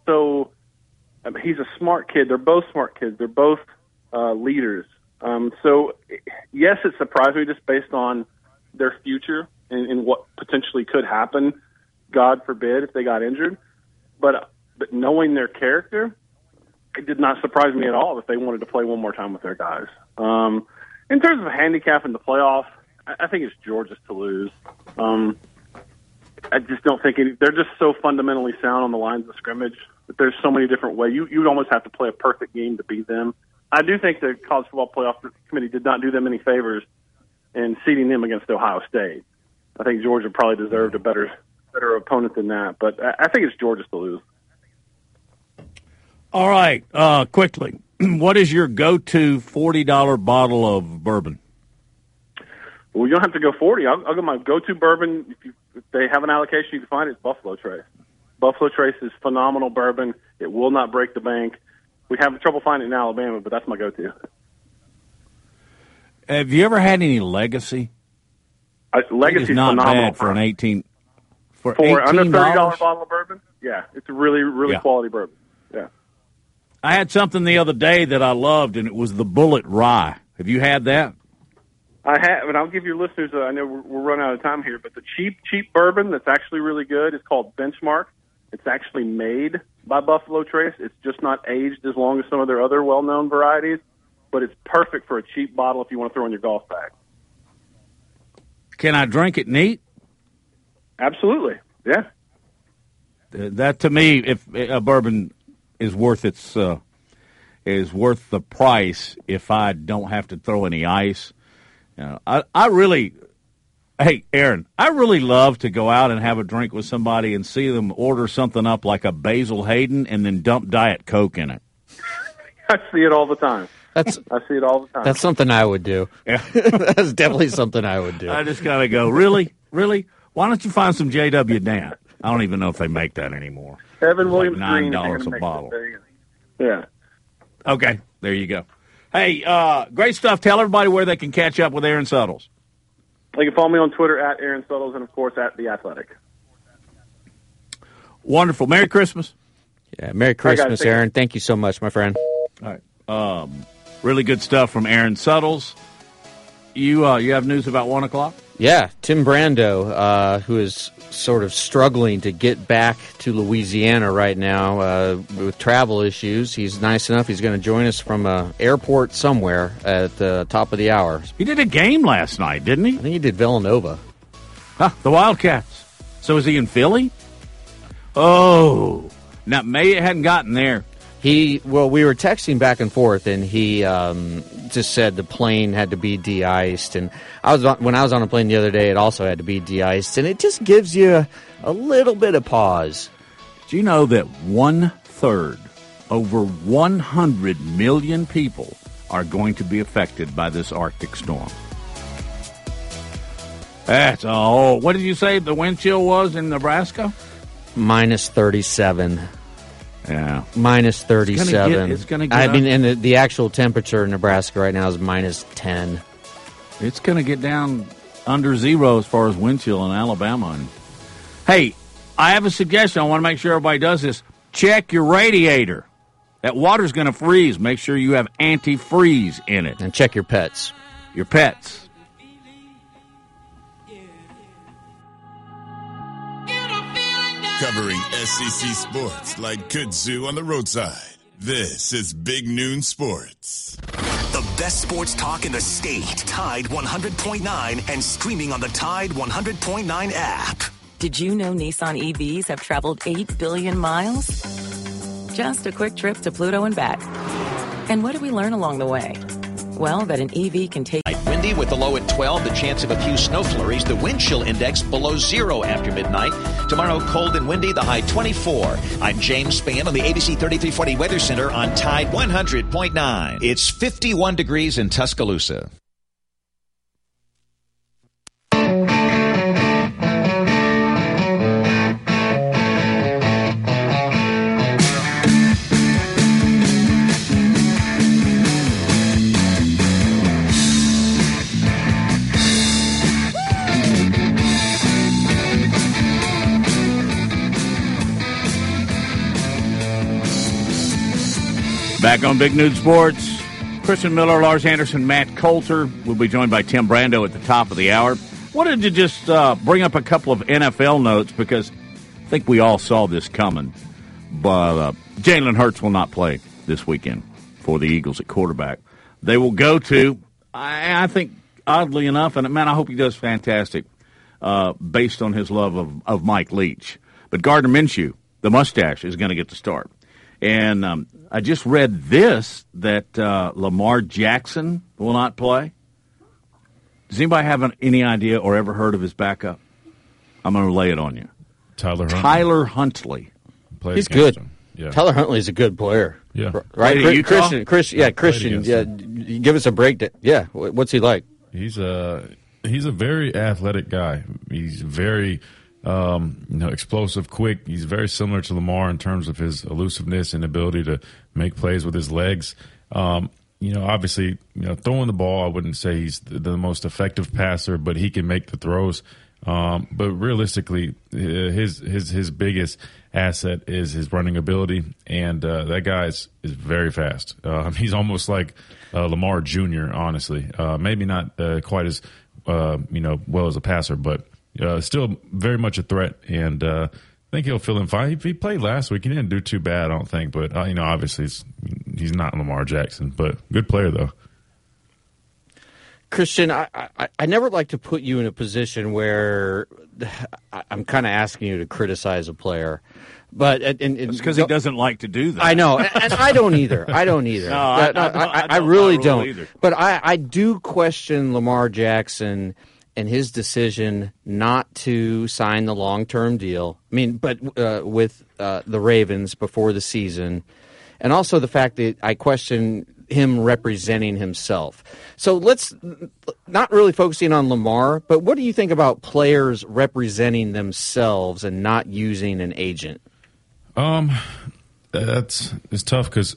So I mean, he's a smart kid. They're both smart kids. They're both uh, leaders. Um, so, yes, it surprised me just based on their future and, and what potentially could happen. God forbid if they got injured, but but knowing their character, it did not surprise me at all if they wanted to play one more time with their guys. Um, in terms of handicap in the playoff, I, think it's Georgia's to lose. Um, I just don't think any, they're just so fundamentally sound on the lines of scrimmage that there's so many different ways. You you'd almost have to play a perfect game to beat them. I do think the college football playoff committee did not do them any favors in seeding them against Ohio State. I think Georgia probably deserved a better better opponent than that, but I, I think it's Georgia's to lose. All right, uh, quickly, what is your go-to forty dollar bottle of bourbon? Well, you don't have to go forty. I'll, I'll go my go-to bourbon. If, you, if they have an allocation, you can find it. It's Buffalo Trace. Buffalo Trace is phenomenal bourbon. It will not break the bank. We have trouble finding it in Alabama, but that's my go-to. Have you ever had any legacy? Uh, legacy is not phenomenal bad for an eighteen for, for under $18? thirty dollar bottle of bourbon. Yeah, it's a really really Yeah. quality bourbon. I had something the other day that I loved, and it was the Bullet Rye. Have you had that? I have, and I'll give your listeners. Uh, I know we're, we're running out of time here, but the cheap cheap bourbon that's actually really good is called Benchmark. It's actually made by Buffalo Trace. It's just not aged as long as some of their other well known varieties, but it's perfect for a cheap bottle if you want to throw in your golf bag. Can I drink it neat? Absolutely, yeah. That to me, if a bourbon is worth its uh, is worth the price, if I don't have to throw any ice, you know, I I really, hey Aaron, I really love to go out and have a drink with somebody and see them order something up like a Basil Hayden and then dump Diet Coke in it. I see it all the time. That's I see it all the time. That's something I would do. Yeah. That's definitely something I would do. I just gotta go. Really, really? Why don't you find some JW Dant? I don't even know if they make that anymore. Evan It's Williams like nine dollars a bottle. There you go. Yeah. Okay, there you go. Hey, uh, great stuff. Tell everybody where they can catch up with Aaron Suttles. You can follow me on Twitter at Aaron Suttles and of course at the Athletic. Wonderful. Merry Christmas. Yeah, Merry All right, guys, Christmas, take care. Aaron. Thank you so much, my friend. All right. Um, really good stuff from Aaron Suttles. You uh, you have news about one o'clock? Yeah, Tim Brando, uh, who is sort of struggling to get back to Louisiana right now uh, with travel issues. He's nice enough. He's going to join us from a airport somewhere at the top of the hour. He did a game last night, didn't he? I think he did Villanova. Huh, the Wildcats. So is he in Philly? Oh, now May hadn't gotten there. He well, we were texting back and forth, and he um, just said the plane had to be de-iced. And I was when I was on a plane the other day, it also had to be de-iced, and it just gives you a, little bit of pause. Do you know that one third, over 100 million people, are going to be affected by this Arctic storm? That's oh, what did you say the wind chill was in Nebraska? Minus thirty-seven. Yeah, Minus It's gonna get- it's gonna get I up. mean, and the, the actual temperature in Nebraska right now is minus ten. It's going to get down under zero as far as wind chill in Alabama. And hey, I have a suggestion. I want to make sure everybody does this. Check your radiator. That water's going to freeze. Make sure you have antifreeze in it. And check your pets. Your pets. Covering SEC sports like kudzu on the roadside. This is Big Noon Sports. The best sports talk in the state. Tide 100.9 and streaming on the Tide 100.9 app. Did you know Nissan EVs have traveled 8 billion miles? Just a quick trip to Pluto and back. And what did we learn along the way? Well, that an EV can take. Windy with the low at 12, the chance of a few snow flurries. The wind chill index below zero after midnight. Tomorrow, cold and windy, the high 24. I'm James Spann on the ABC 3340 Weather Center on Tide 100.9. It's 51 degrees in Tuscaloosa. Back on Big Noon Sports. Christian Miller, Lars Anderson, Matt Coulter. We'll be joined by Tim Brando at the top of the hour. Wanted to just uh, bring up a couple of NFL notes because I think we all saw this coming. But uh, Jalen Hurts will not play this weekend for the Eagles at quarterback. They will go to, I, I think, oddly enough, and man, I hope he does fantastic uh, based on his love of, of Mike Leach. But Gardner Minshew, the mustache, is going to get the start. And um, I just read this that uh, Lamar Jackson will not play. Does anybody have an, any idea or ever heard of his backup? I'm going to lay it on you. Tyler Huntley. Tyler Huntley. Played He's good. him. Yeah. Tyler Huntley's a good player. Yeah. right. Played at Chris- Utah? Christian, Christian, yeah, played Christian. Yeah, him. give us a break. Yeah, what's he like? He's a he's a very athletic guy. He's very um, you know explosive, quick. He's very similar to Lamar in terms of his elusiveness and ability to make plays with his legs. Um, you know, obviously, you know, throwing the ball, I wouldn't say he's the, the most effective passer, but he can make the throws. Um, but realistically, uh, his his his biggest asset is his running ability, and uh, that guy is, is very fast. Uh, he's almost like uh, Lamar Jr. Honestly, uh, maybe not uh, quite as you know well as a passer, but uh, still very much a threat. And uh, I think he'll fill in fine. He, he played last week. He didn't do too bad, I don't think. But uh, you know, obviously, he's, he's not Lamar Jackson, but good player though. Christian, I, I, I never like to put you in a position where I- I'm kind of asking you to criticize a player, but and, and, It's because he doesn't like to do that. I know, and, and I don't either. I don't either. No, I- No, I I, I I, don't- really don't. either. But I, I do question Lamar Jackson and his decision not to sign the long term deal. I mean, but uh, with uh, the Ravens before the season, and also the fact that I question him representing himself. So let's not really focusing on Lamar, but what do you think about players representing themselves and not using an agent? Um, that's it's tough because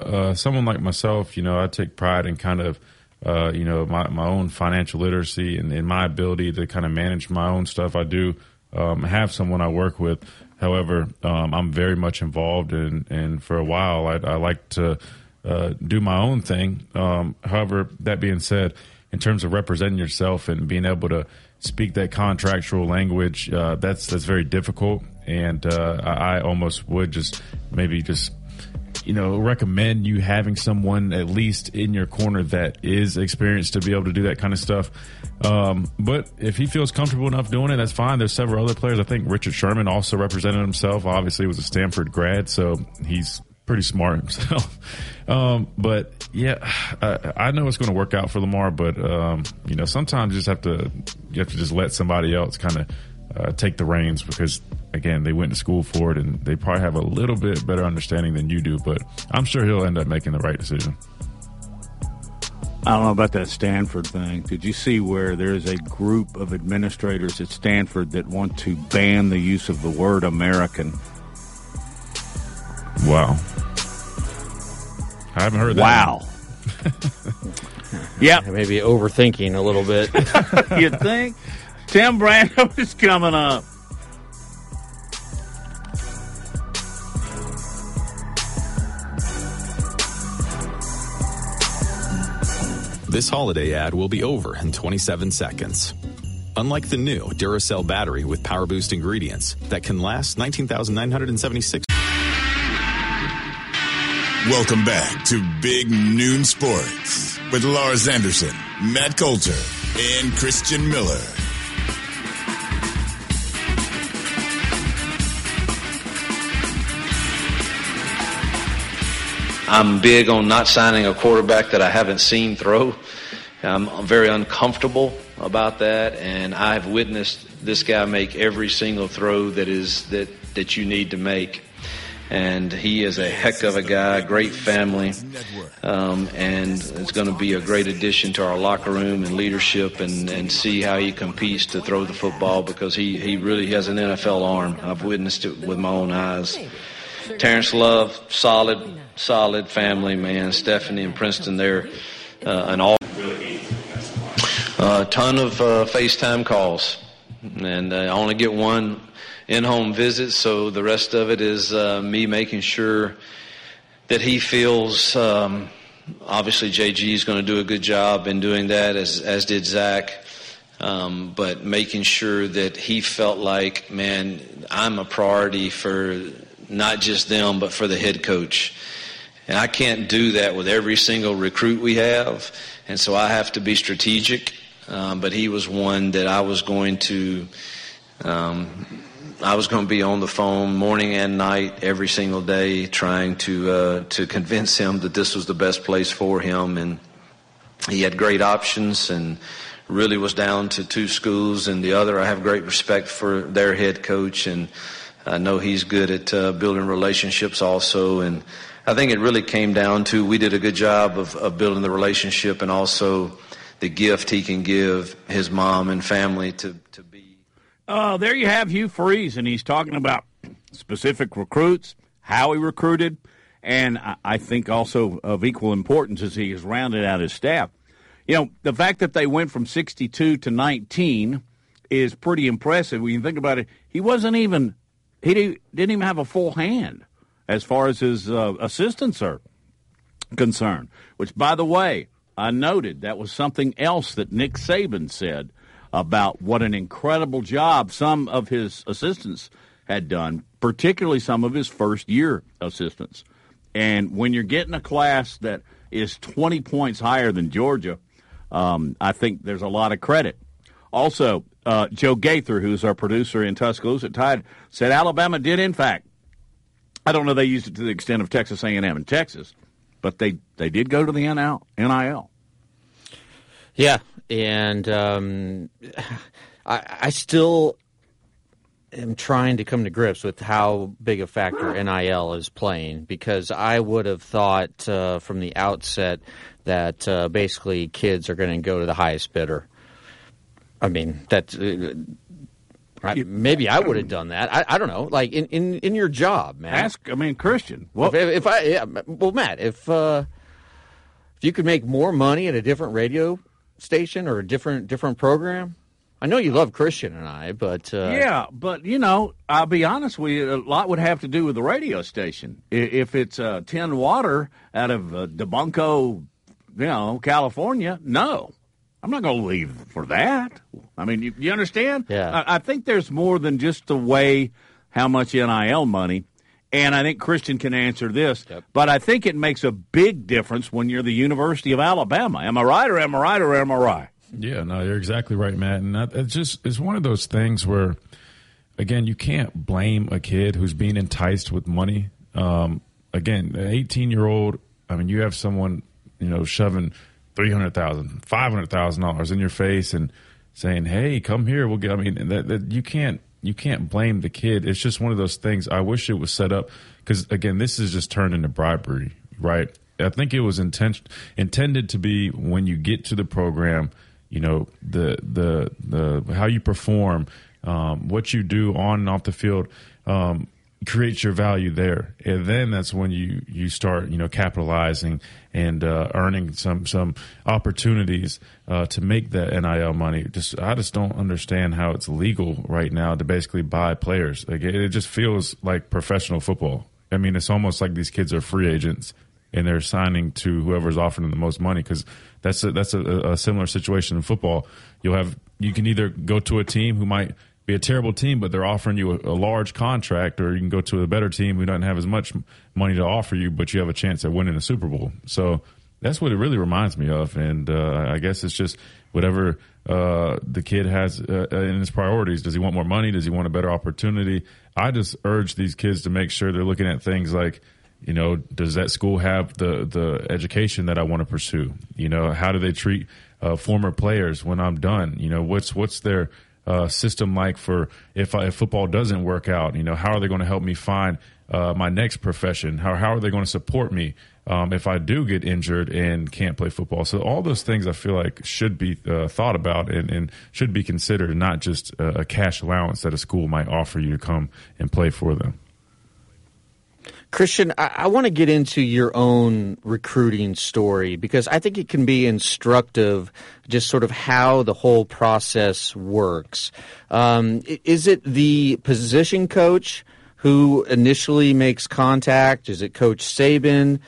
uh, someone like myself, you know, I take pride in kind of, uh, you know, my my own financial literacy and, and my ability to kind of manage my own stuff. I do um, have someone I work with. However, um, I'm very much involved, and and for a while, I, I like to uh, do my own thing. Um, however, that being said, in terms of representing yourself and being able to speak that contractual language, uh, that's that's very difficult. And uh, I, I almost would just maybe just you know recommend you having someone at least in your corner that is experienced to be able to do that kind of stuff. Um, but if he feels comfortable enough doing it, that's fine. There's several other players. I think Richard Sherman also represented himself. Obviously, was a Stanford grad, so he's pretty smart himself. Um, but yeah, I, I know it's going to work out for Lamar. But um, you know, sometimes you just have to you have to just let somebody else kind of uh, take the reins because again, they went to school for it and they probably have a little bit better understanding than you do. But I'm sure he'll end up making the right decision. I don't know about that Stanford thing. Did you see where there's a group of administrators at Stanford that want to ban the use of the word American? Wow. I haven't heard that. Wow. yeah. Maybe overthinking a little bit. You'd think? Tim Brando is coming up. This holiday ad will be over in 27 seconds. Unlike the new Duracell battery with Power Boost ingredients that can last 19,976. Welcome back to Big Noon Sports with Lars Anderson, Matt Coulter, and Christian Miller. I'm big on not signing a quarterback that I haven't seen throw. I'm very uncomfortable about that, and I've witnessed this guy make every single throw that is that that you need to make. And he is a heck of a guy, great family, um, and it's going to be a great addition to our locker room and leadership, and, and see how he competes to throw the football because he he really has an NFL arm. I've witnessed it with my own eyes. Terrence Love, solid, solid family, man. Stephanie and Princeton, they're uh, an all. A ton of uh, FaceTime calls, and I only get one in-home visit, so the rest of it is uh, me making sure that he feels. Um, obviously, JG is going to do a good job in doing that, as as did Zach. Um, but making sure that he felt like, man, I'm a priority for not just them, but for the head coach. And I can't do that with every single recruit we have. And so I have to be strategic. Um, but he was one that I was going to, um, I was going to be on the phone morning and night every single day trying to, uh, to convince him that this was the best place for him. And he had great options and really was down to two schools and the other. I have great respect for their head coach and I know he's good at uh, building relationships also. And I think it really came down to we did a good job of, of building the relationship and also the gift he can give his mom and family to, to be. Uh, there you have Hugh Freeze, and he's talking about specific recruits, how he recruited, and I, I think also of equal importance as he has rounded out his staff. You know, the fact that they went from 62 to 19 is pretty impressive. When you think about it, he wasn't even, he didn't even have a full hand as far as his uh, assistants are concerned, which, by the way, I noted that was something else that Nick Saban said about what an incredible job some of his assistants had done, particularly some of his first year assistants. And when you're getting a class that is 20 points higher than Georgia, um, I think there's a lot of credit. Also, uh, Joe Gaither, who's our producer in Tuscaloosa Tide, said Alabama did, in fact, I don't know they used it to the extent of Texas A&M and Texas, but they, they did go to the NIL. Yeah, and um, I, I still am trying to come to grips with how big a factor NIL is playing because I would have thought uh, from the outset that uh, basically kids are going to go to the highest bidder. I mean, that uh, I, maybe I would have done that. I, I don't know. Like in, in, in your job, man. Ask. I mean, Christian. Well, if, if I yeah, well, Matt, if uh, if you could make more money at a different radio station or a different different program, I know you love Christian and I, but uh, yeah, but you know, I'll be honest with you. A lot would have to do with the radio station. If it's uh, Ten Water out of uh, Debunco, you know, California, no, I'm not going to leave for that. I mean, you, you understand? Yeah. I, I, think there's more than just the way how much NIL money. And I think Christian can answer this, yep. but I think it makes a big difference when you're the University of Alabama. Am I right, or am I right, or am I right? Yeah, no, you're exactly right, Matt. And that, it's just it's one of those things where, again, you can't blame a kid who's being enticed with money. Um, again, an 18 year old. I mean, you have someone you know shoving three hundred thousand, five hundred thousand dollars in your face and saying, "Hey, come here, we'll get." I mean, that, that you can't you can't blame the kid. It's just one of those things. I wish it was set up because again, this is just turned into bribery, right? I think it was intent, intended to be when you get to the program, you know, the the the how you perform, um, what you do on and off the field. Um, create your value there, and then that's when you you start you know capitalizing and uh, earning some some opportunities uh, to make that NIL money. Just I just don't understand how it's legal right now to basically buy players. Like it, it just feels like professional football. I mean, it's almost like these kids are free agents and they're signing to whoever's offering the most money because that's a, that's a, a similar situation in football. You'll have you can either go to a team who might be a terrible team, but they're offering you a, a, large contract, or you can go to a better team who doesn't have as much money to offer you, but you have a chance at winning a Super Bowl. So that's what it really reminds me of, and uh, I guess it's just whatever uh, the kid has uh, in his priorities. Does he want more money? Does he want a better opportunity? I just urge these kids to make sure they're looking at things like. You know, does that school have the the education that I want to pursue? You know, how do they treat uh, former players when I'm done? You know, what's what's their uh, system like for if, I, if football doesn't work out? You know, how are they going to help me find uh, my next profession? How, how are they going to support me um, if I do get injured and can't play football? So all those things I feel like should be uh, thought about and, and, should be considered, not just a, a cash allowance that a school might offer you to come and play for them. Christian, I, I want to get into your own recruiting story because I think it can be instructive, just sort of how the whole process works. Um, is it the position coach who initially makes contact? Is it Coach Saban?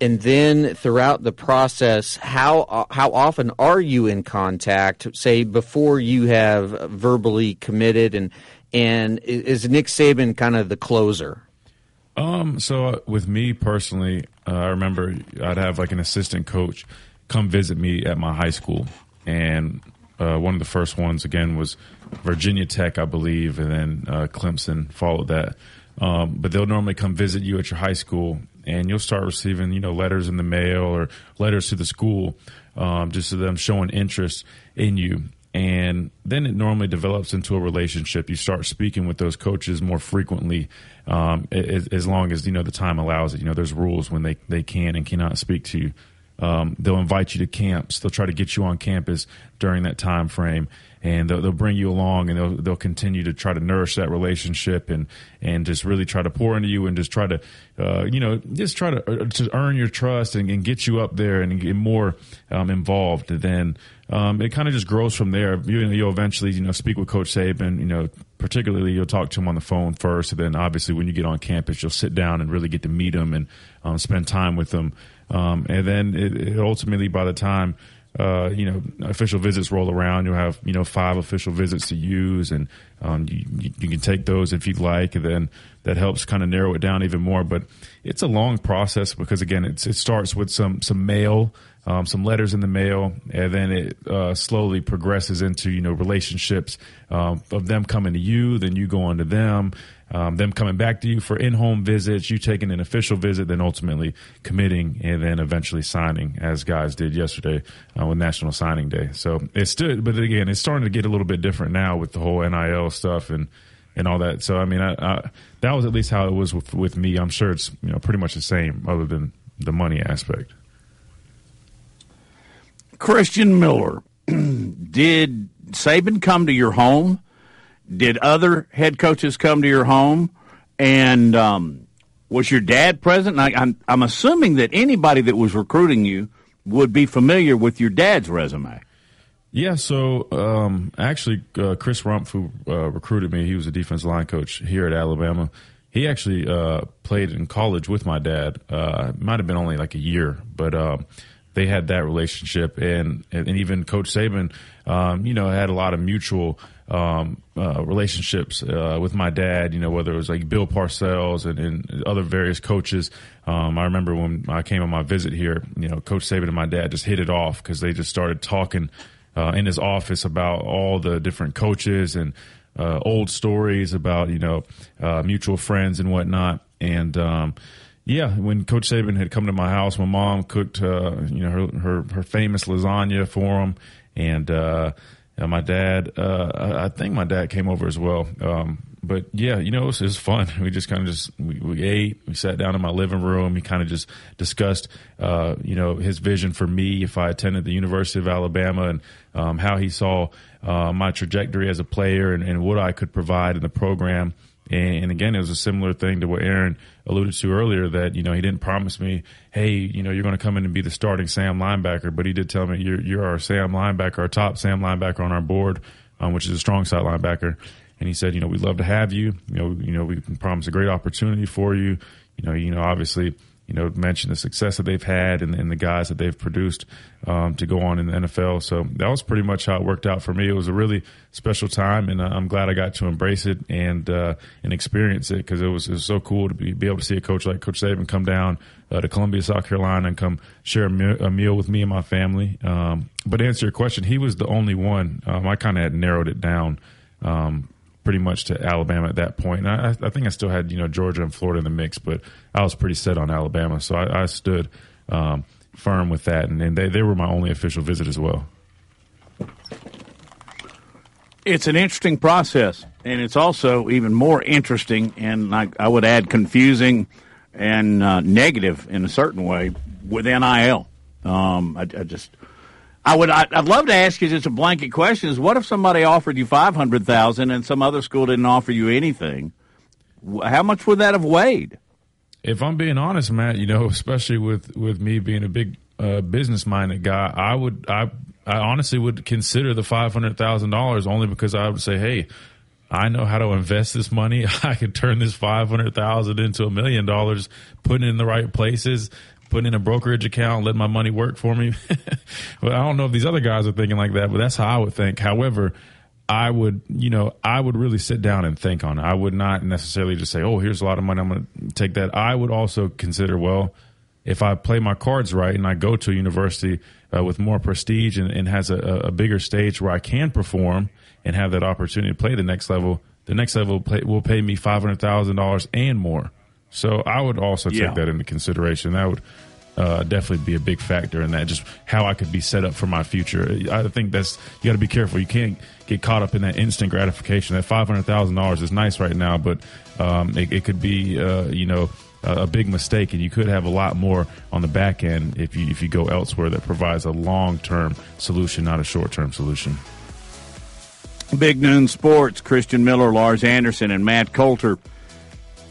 And then throughout the process, how how often are you in contact? Say before you have verbally committed, and and is Nick Saban kind of the closer? Um, so uh, with me personally, uh, I remember I'd have like an assistant coach come visit me at my high school, and uh, one of the first ones again was Virginia Tech, I believe, and then uh, Clemson followed that. Um, but they'll normally come visit you at your high school, and you'll start receiving, you know, letters in the mail or letters to the school, um, just to them showing interest in you and then it normally develops into a relationship. You start speaking with those coaches more frequently, um, as, as, long as you know the time allows it. You know, there's rules when they they can and cannot speak to you. Um, they'll invite you to camps. They'll try to get you on campus during that time frame, and they'll, they'll bring you along, and they'll they'll continue to try to nourish that relationship and and just really try to pour into you and just try to, uh, you know, just try to uh, to earn your trust and, and get you up there and get more um, involved. Then um, it kind of just grows from there. You, you'll eventually, you know, speak with Coach Saban. You know, particularly you'll talk to him on the phone first, and then obviously when you get on campus, you'll sit down and really get to meet him and um, spend time with him. Um, and then it, it ultimately, by the time uh, you know, official visits roll around. You'll have, you know, five official visits to use, and um, you, you, can take those if you'd like, and then that helps kind of narrow it down even more. But it's a long process because, again, it starts with some some mail um, some letters in the mail, and then it uh, slowly progresses into you know relationships um, of them coming to you, then you going to them, um, them coming back to you for in-home visits, you taking an official visit, then ultimately committing, and then eventually signing, as guys did yesterday uh, with National Signing Day. So it stood, but again, it's starting to get a little bit different now with the whole NIL stuff and and all that. So I mean, I, I, that was at least how it was with, with me. I'm sure it's you know pretty much the same, other than the money aspect. Christian Miller, did Saban come to your home? Did other head coaches come to your home? And um, was your dad present? I, I'm, I'm assuming that anybody that was recruiting you would be familiar with your dad's resume. Yeah, so um, actually, uh, Chris Rumph, who uh, recruited me, he was a defense line coach here at Alabama. He actually uh, played in college with my dad. Uh, might have been only like a year, but um, they had that relationship, and and even Coach Saban, um, you know, had a lot of mutual um, uh, relationships uh, with my dad. You know, whether it was like Bill Parcells and, and other various coaches. Um, I remember when I came on my visit here, you know, Coach Saban and my dad just hit it off because they just started talking uh, in his office about all the different coaches and uh, old stories about you know uh, mutual friends and whatnot, and um, yeah, when Coach Saban had come to my house, my mom cooked, uh, you know, her, her, her famous lasagna for him, and uh, my dad, uh, I think my dad came over as well. Um, but yeah, you know, it was, it was fun. We just kind of just we, we, ate. We sat down in my living room. He kind of just discussed, uh, you know, his vision for me if I attended the University of Alabama and um, how he saw uh, my trajectory as a player and, and what I could provide in the program And, and again, it was a similar thing to what Aaron alluded to earlier that, you know, he didn't promise me, hey, you know, you're going to come in and be the starting Sam linebacker, but he did tell me you're, you're our Sam linebacker, our top Sam linebacker on our board, um, which is a strong side linebacker. And he said, you know, we'd love to have you. You know, you know, we can promise a great opportunity for you. You know, you know, obviously, you know, mention the success that they've had and, and the guys that they've produced um, to go on in the NFL. So that was pretty much how it worked out for me. It was a really special time, and uh, I'm glad I got to embrace it and uh, and experience it because it was, it was so cool to be, be able to see a coach like Coach Saban come down uh, to Columbia, South Carolina, and come share a, meal, a meal with me and my family. Um, but to answer your question, he was the only one. Um, I kind of had narrowed it down. Um, pretty much to Alabama at that point. And I, I, think I still had you know Georgia and Florida in the mix, but I was pretty set on Alabama, so I, I stood um, firm with that, and, and they they were my only official visit as well. It's an interesting process, and it's also even more interesting, and I, I would add confusing and uh, negative in a certain way with NIL. Um, I, I just I would. I, would love to ask you just a blanket question: Is what if somebody offered you five hundred thousand and some other school didn't offer you anything? How much would that have weighed? If I'm being honest, Matt, you know, especially with with me being a big uh, business minded guy, I would. I I honestly would consider the five hundred thousand dollars only because I would say, hey. I know how to invest this money. I could turn this five hundred thousand into a million dollars, put it in the right places, put in a brokerage account, let my money work for me. but I don't know if these other guys are thinking like that, but that's how I would think. However, I would, you know, I would really sit down and think on it. I would not necessarily just say, "Oh, here's a lot of money. I'm going to take that." I would also consider, well, if I play my cards right and I go to a university uh, with more prestige and, and has a, a, bigger stage where I can perform and have that opportunity to play the next level, the next level play, will pay me five hundred thousand dollars and more. So I would also take Yeah. that into consideration. That would uh, definitely be a big factor in that. Just how I could be set up for my future. I think that's you got to be careful. You can't get caught up in that instant gratification. That five hundred thousand dollars is nice right now, but um, it, it could be uh, you know a, a big mistake, and you could have a lot more on the back end if you if you go elsewhere that provides a long term solution, not a short term solution. Big Noon Sports, Christian Miller, Lars Anderson, and Matt Coulter.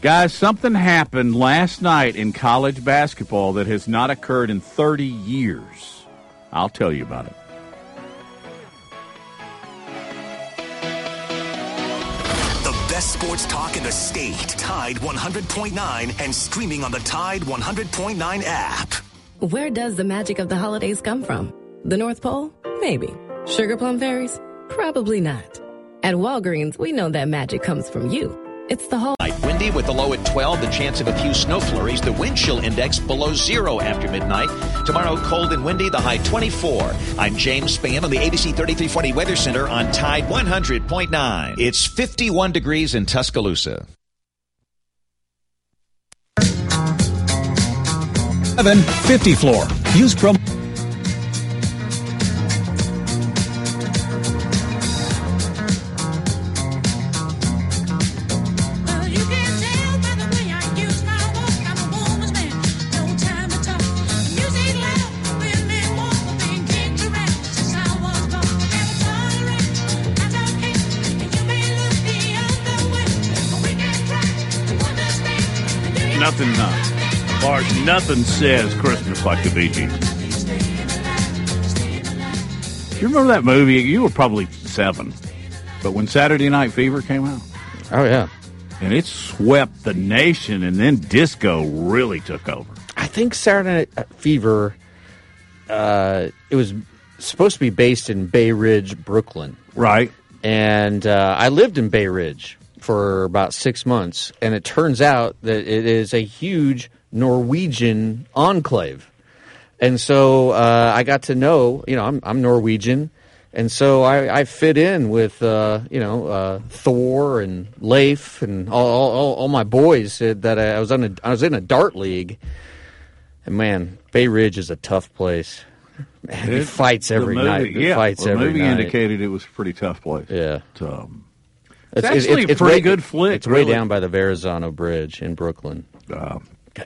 Guys, something happened last night in college basketball that has not occurred in 30 years. I'll tell you about it. The best sports talk in the state. Tide 100.9 and streaming on the Tide 100.9 app. Where does the magic of the holidays come from? The North Pole? Maybe. Sugar Plum Fairies? Probably not. At Walgreens, we know that magic comes from you. It's the whole. Night windy with the low at 12, the chance of a few snow flurries. The wind chill index below zero after midnight. Tomorrow, cold and windy, the high 24. I'm James Spann on the ABC 3340 Weather Center on Tide 100.9. It's 51 degrees in Tuscaloosa. Seven fifty floor. Use promo. Uh, nothing says Christmas like the Bee Gees. You remember that movie? You were probably seven, but when Saturday Night Fever came out, oh yeah, and it swept the nation, and then disco really took over. I think Saturday Night Fever. Uh, it was supposed to be based in Bay Ridge, Brooklyn, right? And uh, I lived in Bay Ridge for about six months, and it turns out that it is a huge Norwegian enclave. And so uh, I got to know, you know, I'm, I'm Norwegian, and so I, I fit in with, uh, you know, uh, Thor and Leif and all, all, all my boys said that I was on a, I was in a dart league. And man, Bay Ridge is a tough place. Man, it, fights every movie- night. It yeah, fights the every movie night. indicated it was a pretty tough place. Yeah. Um, It's, It's actually a pretty way, good flick, It's way down by the Verrazano Bridge in Brooklyn. Uh,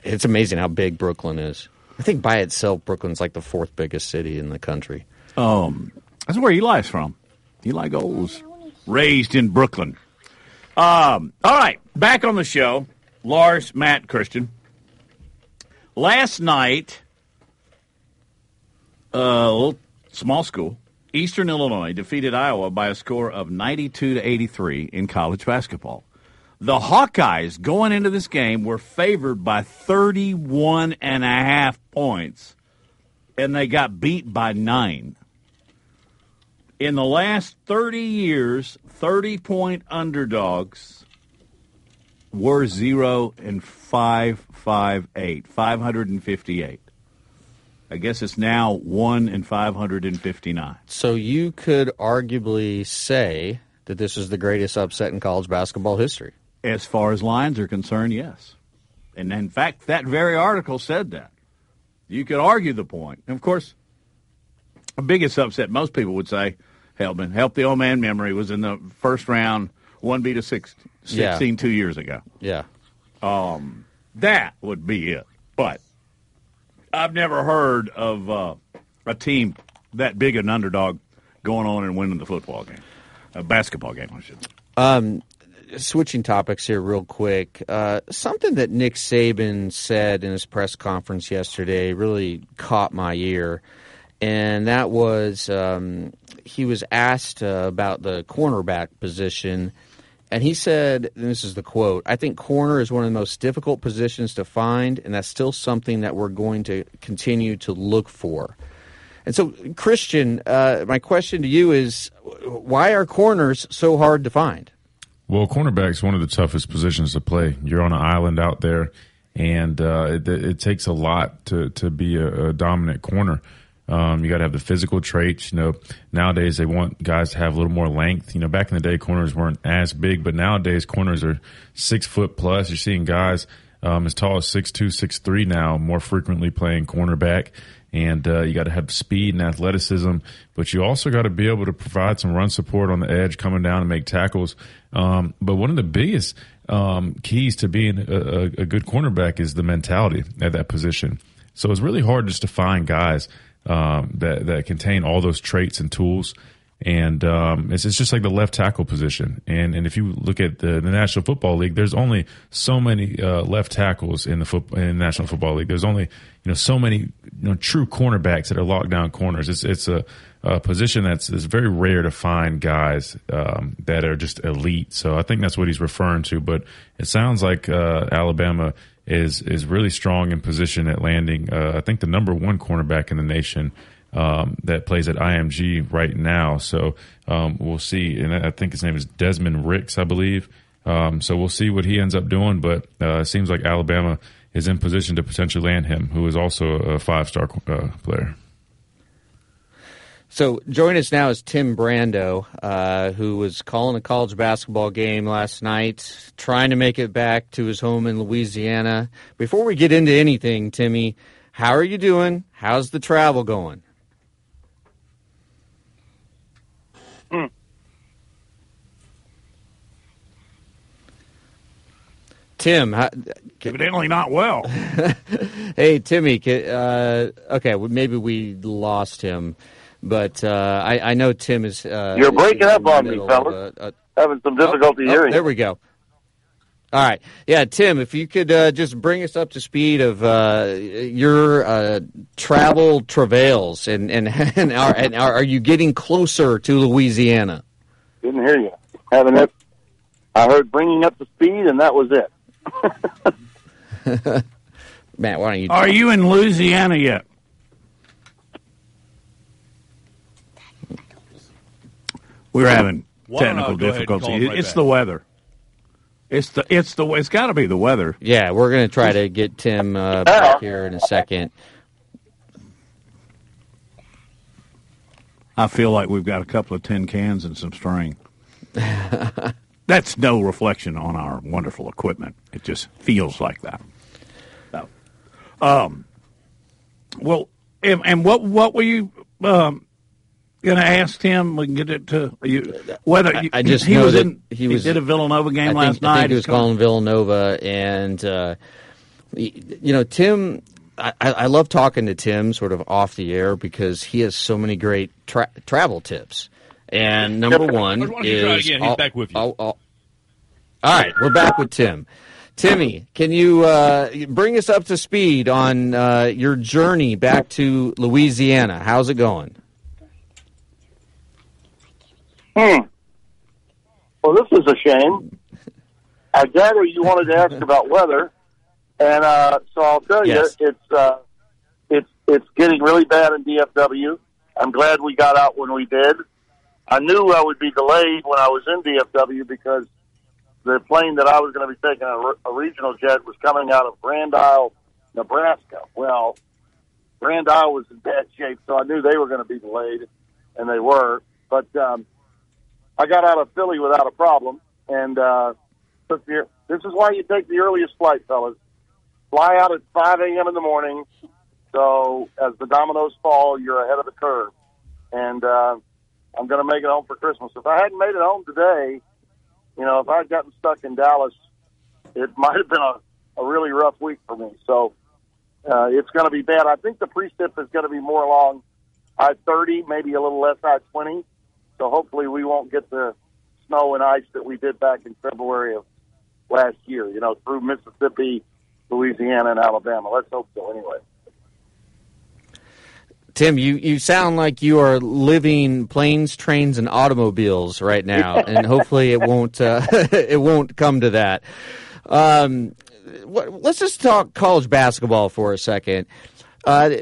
it's amazing how big Brooklyn is. I think by itself, Brooklyn's like the fourth biggest city in the country. Um, that's where Eli's from. Eli Gold raised in Brooklyn. Um, all right, Back on the show, Lars, Matt, Christian. Last night, uh, small school, Eastern Illinois defeated Iowa by a score of 92 to 83 in college basketball. The Hawkeyes going into this game were favored by 31 and a half points, and they got beat by nine. In the last 30 years, 30 point underdogs were 0 and 558, 558. I guess it's now 1 and 559. So you could arguably say that this is the greatest upset in college basketball history. As far as lines are concerned, yes. And in fact, that very article said that. You could argue the point. And of course, the biggest upset most people would say, Helpman, help the old man memory, was in the first round, 1B to 16, Yeah. two years ago. Yeah. Um, that would be it. But I've never heard of uh, a team that big an underdog going on and winning the football game, a basketball game, I should say. Um, switching topics here, real quick. Uh, something that Nick Saban said in his press conference yesterday really caught my ear, and that was um, he was asked uh, about the cornerback position. And he said, and this is the quote I think corner is one of the most difficult positions to find, and that's still something that we're going to continue to look for. And so, Christian, uh, my question to you is why are corners so hard to find? Well, cornerback's one of the toughest positions to play. You're on an island out there, and uh, it, it takes a lot to to be a, a dominant corner. Um, you got to have the physical traits. You know, nowadays they want guys to have a little more length. You know, back in the day, corners weren't as big, but nowadays corners are six foot plus. You're seeing guys um, as tall as six two, six three now, more frequently playing cornerback. And uh, you got to have speed and athleticism, but you also got to be able to provide some run support on the edge, coming down and make tackles. Um, but one of the biggest um, keys to being a, a, good cornerback is the mentality at that position. So it's really hard just to find guys um, that that contain all those traits and tools. And um, it's, it's just like the left tackle position. And and if you look at the, the National Football League, there's only so many uh, left tackles in the foot, in the National Football League. There's only you know so many you know true cornerbacks that are lockdown corners. It's it's a, a position that's it's very rare to find guys um, that are just elite. So I think that's what he's referring to. But it sounds like uh, Alabama is is really strong in position at landing. Uh, I think the number one cornerback in the nation um, that plays at IMG right now. So um, we'll see. And I think his name is Desmond Ricks, I believe. Um, so we'll see what he ends up doing. But uh, it seems like Alabama is in position to potentially land him, who is also a five star uh, player. So join us now is Tim Brando, uh, who was calling a college basketball game last night, trying to make it back to his home in Louisiana. Before we get into anything, Timmy, how are you doing? How's the travel going? Tim, how, evidently not well. hey, Timmy. Uh, okay, maybe we lost him, but uh, I, I know Tim is. Uh, You're breaking up on me, fellas. of a- a- Having some difficulty Oh, hearing. There we go. All right, yeah, Tim, if you could uh, just bring us up to speed of uh, your uh, travel travails, and and and, are, and are, are you getting closer to Louisiana? Didn't hear you. Having it. I heard bringing up the speed, and that was it. Matt, why don't you? Are you in Louisiana yet? We're having Why technical go ahead difficulties. right it's back? the weather. It's the it's the it's got to be the weather. Yeah, we're going to try to get Tim uh, back here in a second. I feel like we've got a couple of tin cans and some string. That's no reflection on our wonderful equipment. It just feels like that. So, um, well, and, and what what were you um, going to ask him? We can get it to you. Whether I, you, I just he know was that in, he was did a Villanova game I think, last I night. think he was calling Villanova, and uh, you know Tim. I, I love talking to Tim sort of off the air because he has so many great tra- travel tips. And number one Why don't you try is again? He's al- back with you. al- al- All right, we're back with Tim. Timmy, can you uh, bring us up to speed on uh, your journey back to Louisiana? How's it going? Hmm. Well, this is a shame. I gather you wanted to ask about weather, and uh, so I'll tell Yes. you, it's uh, it's it's getting really bad in DFW. I'm glad we got out when we did. I knew I would be delayed when I was in DFW because the plane that I was going to be taking, a, a regional jet, was coming out of Grand Island, Nebraska. Well, Grand Island was in bad shape, so I knew they were going to be delayed, and they were. But um, I got out of Philly without a problem, and uh, took the. This is why you take the earliest flight, fellas. Fly out at 5 a.m. in the morning, so as the dominoes fall, you're ahead of the curve. And uh, I'm going to make it home for Christmas. If I hadn't made it home today, you know, if I had gotten stuck in Dallas, it might have been a, a really rough week for me. So uh, it's going to be bad. I think the precip is going to be more along I 30, maybe a little less I 20. So hopefully we won't get the snow and ice that we did back in February of last year, you know, through Mississippi, Louisiana, and Alabama. Let's hope so anyway. Tim, you, you sound like you are living planes, trains, and automobiles right now, and hopefully it won't uh, it won't come to that. Um, what, let's just talk college basketball for a second. Uh,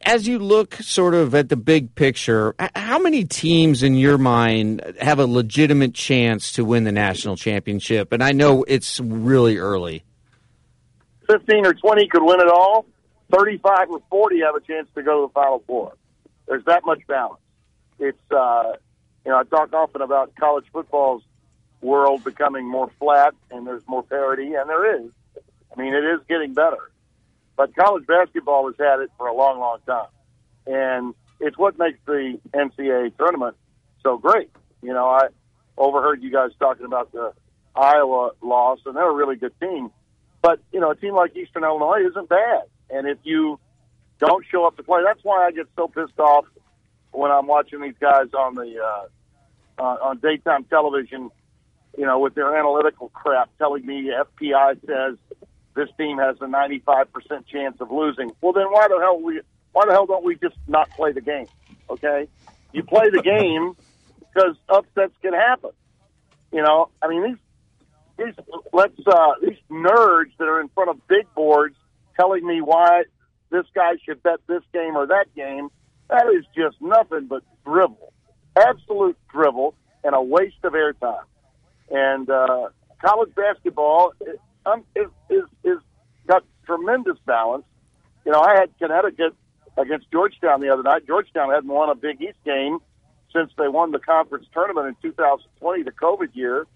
as you look sort of at the big picture, how many teams in your mind have a legitimate chance to win the national championship? And I know it's really early. 15 or 20 could win it all. 35 or 40 have a chance to go to the Final Four. There's that much balance. It's, uh, you know, I talk often about college football's world becoming more flat and there's more parity, and there is. I mean, it is getting better. But college basketball has had it for a long, long time. And it's what makes the NCAA tournament so great. You know, I overheard you guys talking about the Iowa loss, and they're a really good team. But, you know, a team like Eastern Illinois isn't bad. And if you don't show up to play, that's why I get so pissed off when I'm watching these guys on the uh, uh, on daytime television, you know, with their analytical crap telling me FPI says this team has a 95% chance of losing. Well, then why the hell we why the hell don't we just not play the game? Okay, you play the game because upsets can happen. You know, I mean these these let's uh, these nerds that are in front of big boards telling me why this guy should bet this game or that game. That is just nothing but drivel, absolute drivel, and a waste of airtime. And uh, college basketball um, is, is is got tremendous balance. You know, I had Connecticut against Georgetown the other night. Georgetown hadn't won a Big East game since they won the conference tournament in 2020, the COVID year,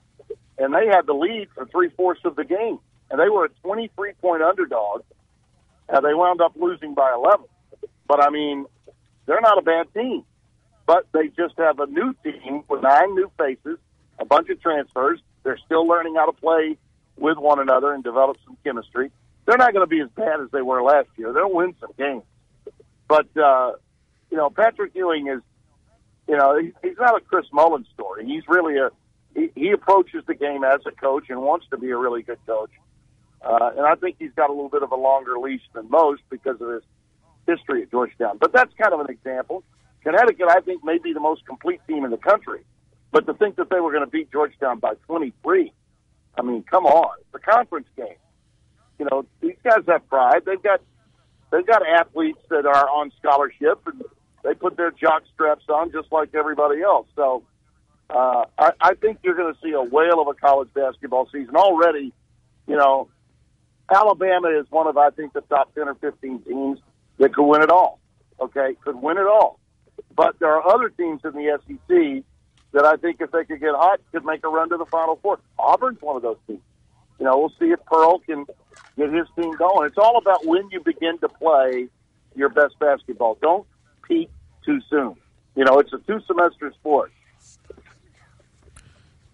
and they had the lead for three fourths of the game, and they were a 23 point underdog. And they wound up losing by 11. But I mean, they're not a bad team, but they just have a new team with nine new faces, a bunch of transfers. They're still learning how to play with one another and develop some chemistry. They're not going to be as bad as they were last year. They'll win some games. But, uh, you know, Patrick Ewing is, you know, he, he's not a Chris Mullins story. He's really a, he, he approaches the game as a coach and wants to be a really good coach. Uh, and I think he's got a little bit of a longer leash than most because of his history at Georgetown. But that's kind of an example. Connecticut, I think, may be the most complete team in the country. But to think that they were going to beat Georgetown by 23, I mean, come on. A conference game. You know, these guys have pride. They've got they've got athletes that are on scholarship, and they put their jock straps on just like everybody else. So uh, I, I think you're going to see a whale of a college basketball season already. You know, Alabama is one of I think the top ten or fifteen teams that could win it all. Okay, could win it all. But there are other teams in the SEC that I think if they could get hot could make a run to the Final Four. Auburn's one of those teams. You know, we'll see if Pearl can get his team going. It's all about when you begin to play your best basketball. Don't peak too soon. You know, it's a two semester sport.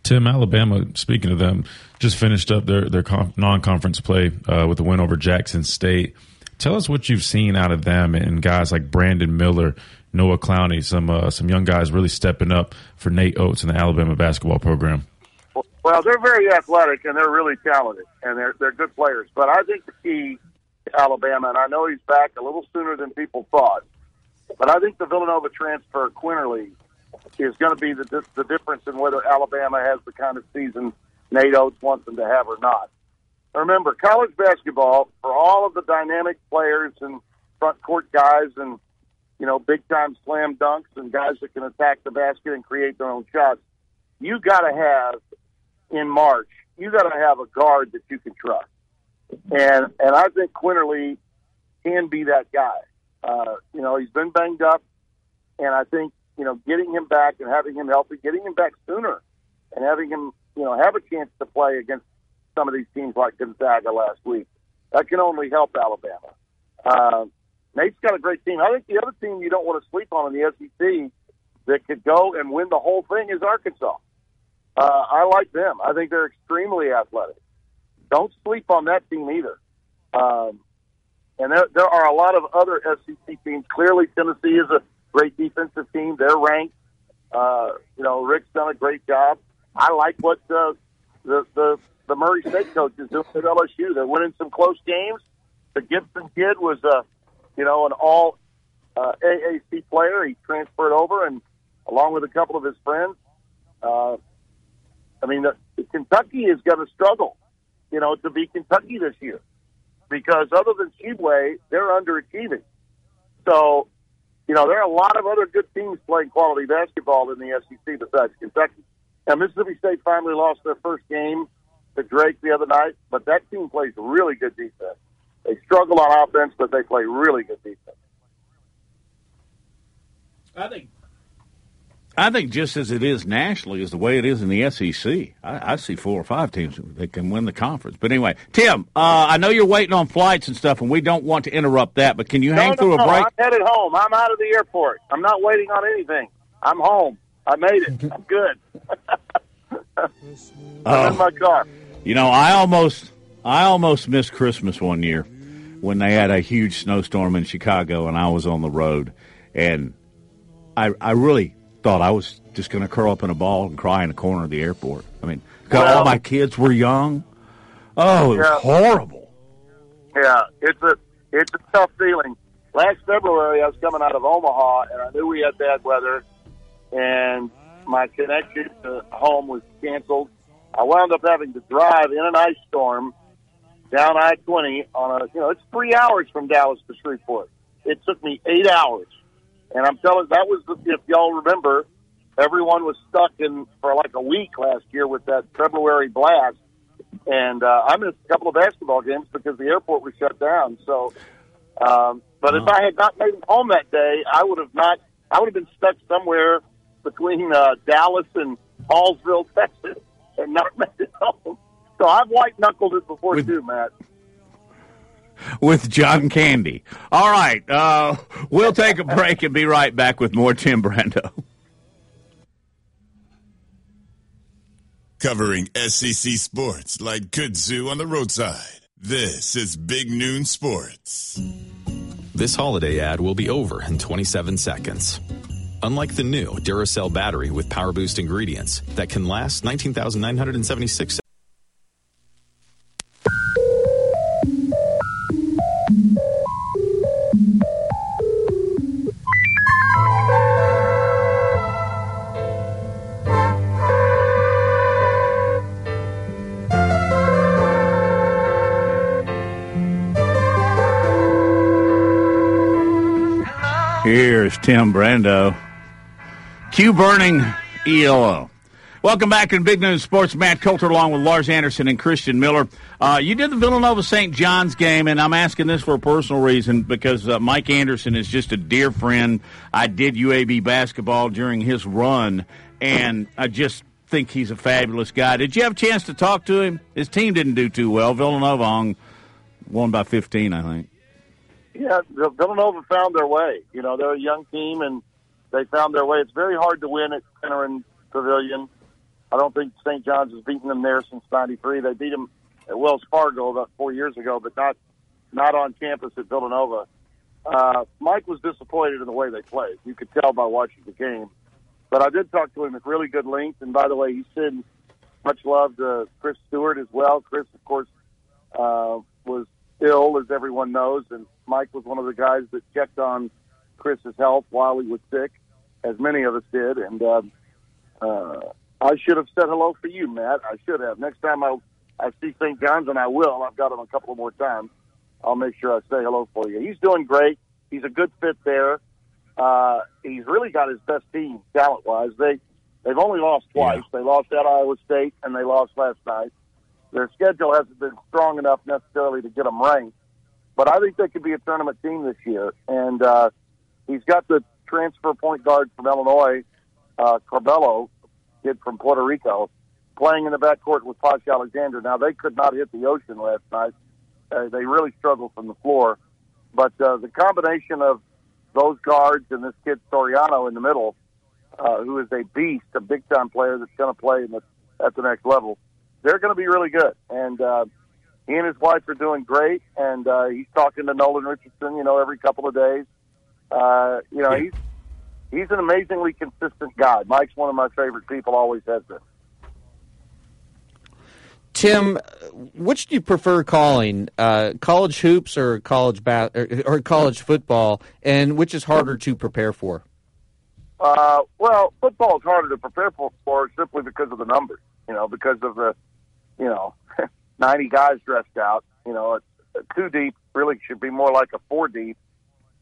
Tim, Alabama, speaking of them, just finished up their, their non conference play uh, with a win over Jackson State. Tell us what you've seen out of them and guys like Brandon Miller, Noah Clowney, some uh, some young guys really stepping up for Nate Oats and the Alabama basketball program. Well, they're very athletic and they're really talented and they're they're good players. But I think the key to Alabama, and I know he's back a little sooner than people thought, but I think the Villanova transfer Quinerly is going to be the the difference in whether Alabama has the kind of season Nate Oats wants them to have or not. Remember, college basketball for all of the dynamic players and front court guys and you know big time slam dunks and guys that can attack the basket and create their own shots. You got to have in March. You got to have a guard that you can trust, and and I think Quinerly can be that guy. Uh, you know, he's been banged up, and I think you know getting him back and having him healthy, getting him back sooner, and having him you know have a chance to play against some of these teams like Gonzaga last week. That can only help Alabama. Uh, Nate's got a great team. I think the other team you don't want to sleep on in the SEC that could go and win the whole thing is Arkansas. Uh, I like them. I think they're extremely athletic. Don't sleep on that team either. Um, and there, there are a lot of other SEC teams. Clearly, Tennessee is a great defensive team. They're ranked. Uh, you know, Rick's done a great job. I like what uh, the the the Murray State coach is doing at LSU. They're winning some close games. The Gibson kid was a, you know, an all uh, AAC player. He transferred over, and along with a couple of his friends, uh, I mean, the, the Kentucky is going to struggle, you know, to be Kentucky this year because other than Tshiebwe, they're underachieving. So, you know, there are a lot of other good teams playing quality basketball in the SEC besides Kentucky. And Mississippi State finally lost their first game to Drake the other night, but that team plays really good defense. They struggle on offense, but they play really good defense. I think I think just as it is nationally is the way it is in the SEC. I, I see four or five teams that can win the conference. But anyway, Tim, uh, I know you're waiting on flights and stuff, and we don't want to interrupt that. But can you no, hang no, through no, a break? I'm headed home. I'm out of the airport. I'm not waiting on anything. I'm home. I made it. I'm good. I'm Oh. in my car. You know, I almost I almost missed Christmas one year when they had a huge snowstorm in Chicago and I was on the road and I I really thought I was just going to curl up in a ball and cry in a corner of the airport. I mean, 'cause all my kids were young. Oh, it was Yeah. horrible. Yeah, it's a it's a tough feeling. Last February, I was coming out of Omaha, and I knew we had bad weather, and my connection to home was canceled. I wound up having to drive in an ice storm down I twenty on a you know it's three hours from Dallas to Shreveport. It took me eight hours, and I'm telling that was the, if y'all remember, everyone was stuck in for like a week last year with that February blast and uh, I missed a couple of basketball games because the airport was shut down. So, um, but if I had not made it home that day, I would have not. I would have been stuck somewhere between uh, Dallas and Hallsville, Texas, and not made it home. So I've white knuckled it before too, Matt. with John Candy. All right, uh, we'll take a break and be right back with more Tim Brando. Covering SEC sports like kudzu on the roadside. This is Big Noon Sports. This holiday ad will be over in 27 seconds. Unlike the new Duracell battery with Power Boost ingredients that can last 19,976 Here's Tim Brando. Q burning ELO. Welcome back in Big Noon Sports. Matt Coulter along with Lars Anderson and Christian Miller. Uh, you did the Villanova St. John's game, and I'm asking this for a personal reason because uh, Mike Anderson is just a dear friend. I did UAB basketball during his run, and I just think he's a fabulous guy. Did you have a chance to talk to him? His team didn't do too well. Villanova on, won by 15, I think. Yeah, Villanova found their way. You know, they're a young team and they found their way. It's very hard to win at Finneran Pavilion. I don't think St. John's has beaten them there since '93. They beat them at Wells Fargo about four years ago, but not not on campus at Villanova. Uh, Mike was disappointed in the way they played. You could tell by watching the game. But I did talk to him at really good length. And by the way, he's sitting much love to Chris Stewart as well. Chris, of course, uh, was ill, as everyone knows, and Mike was one of the guys that checked on Chris's health while he was sick, as many of us did. And uh, uh, I should have said hello for you, Matt. I should have. Next time I I see St. John's, and I will. I've got him a couple more times. I'll make sure I say hello for you. He's doing great. He's a good fit there. Uh, he's really got his best team talent wise. They they've only lost twice. Yeah. They lost at Iowa State and they lost last night. Their schedule hasn't been strong enough necessarily to get them ranked, but I think they could be a tournament team this year. And uh, he's got the transfer point guard from Illinois, uh, Curbelo, kid from Puerto Rico, playing in the backcourt with Posh Alexander. Now they could not hit the ocean last night. Uh, they really struggled from the floor, but uh, the combination of those guards and this kid Soriano in the middle, uh, who is a beast, a big time player that's going to play in the, at the next level. They're going to be really good, and uh, he and his wife are doing great. And uh, he's talking to Nolan Richardson, you know, every couple of days. Uh, you know, he's he's an amazingly consistent guy. Mike's one of my favorite people, always has been. Tim, which do you prefer calling, uh, college hoops or college ba- or, college football, and which is harder to prepare for? Uh, well, football is harder to prepare for, for simply because of the numbers. You know, because of the, you know, ninety guys dressed out. You know, a, a two deep really should be more like a four deep.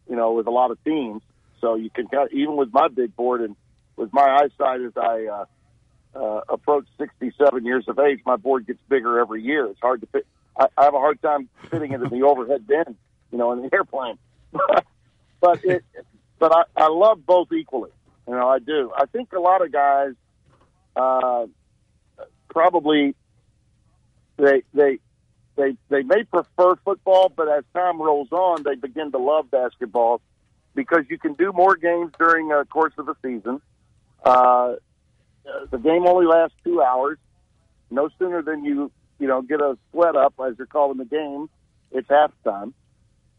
You know, with a lot of teams, so you can even with my big board and with my eyesight as I. Uh, uh, approach 67 years of age, my board gets bigger every year. It's hard to fit. I, I have a hard time fitting it in the overhead bin, you know, in the airplane. but it, but I, I love both equally. You know, I do. I think a lot of guys, uh, probably they they they they may prefer football, but as time rolls on, they begin to love basketball because you can do more games during the course of the season. Uh, uh, the game only lasts two hours. No sooner than you you know get a sweat up as you're calling the game, it's halftime,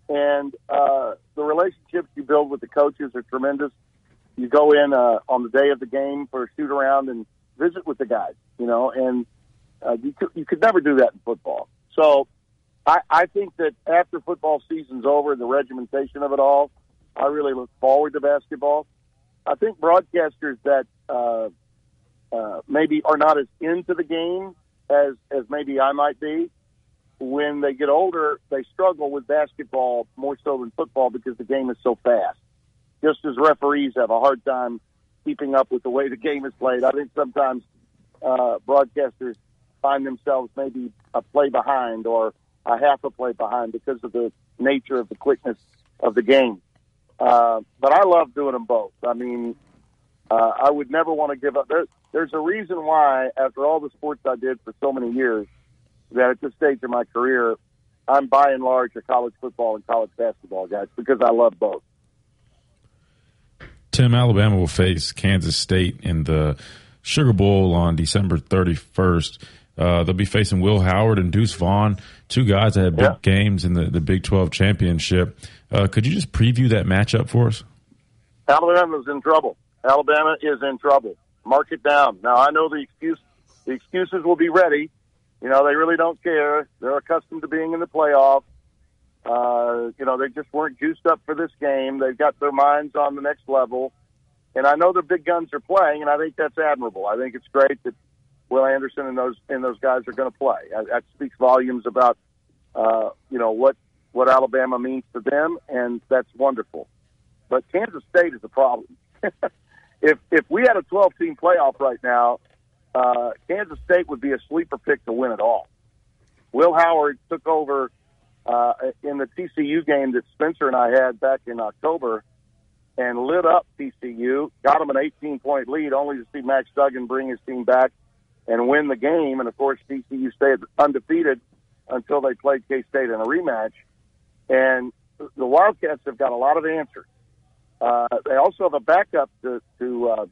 and uh, the relationships you build with the coaches are tremendous. You go in uh, on the day of the game for a shoot around and visit with the guys, you know, and uh, you could, you could never do that in football. So I, I think that after football season's over, the regimentation of it all, I really look forward to basketball. I think broadcasters that uh, uh, maybe are not as into the game as as maybe I might be. When they get older, they struggle with basketball more so than football because the game is so fast. Just as referees have a hard time keeping up with the way the game is played, I think sometimes uh, broadcasters find themselves maybe a play behind or a half a play behind because of the nature of the quickness of the game. Uh, but I love doing them both. I mean, uh, I would never want to give up. There, there's a reason why, after all the sports I did for so many years, that at this stage of my career, I'm by and large a college football and college basketball guy because I love both. Tim, Alabama will face Kansas State in the Sugar Bowl on December 31st. Uh, they'll be facing Will Howard and Deuce Vaughn, two guys that had big yeah. games in the, the Big 12 championship. Uh, could you just preview that matchup for us? Alabama's in trouble. Alabama is in trouble mark it down. Now I know the excuse the excuses will be ready. You know, they really don't care. They're accustomed to being in the playoffs. Uh, you know, they just weren't juiced up for this game. They've got their minds on the next level. And I know the big guns are playing, and I think that's admirable. I think it's great that Will Anderson and those and those guys are going to play. That speaks volumes about uh, you know what what Alabama means to them, and that's wonderful. But Kansas State is a problem. if if we had a 12 team playoff right now, uh, Kansas State would be a sleeper pick to win it all. Will Howard took over uh, in the TCU game that Spencer and I had back in October and lit up TCU, got them an 18 point lead, only to see Max Duggan bring his team back and win the game. And of course, TCU stayed undefeated until they played K State in a rematch. And the Wildcats have got a lot of answers. Uh, they also have a backup to to uh,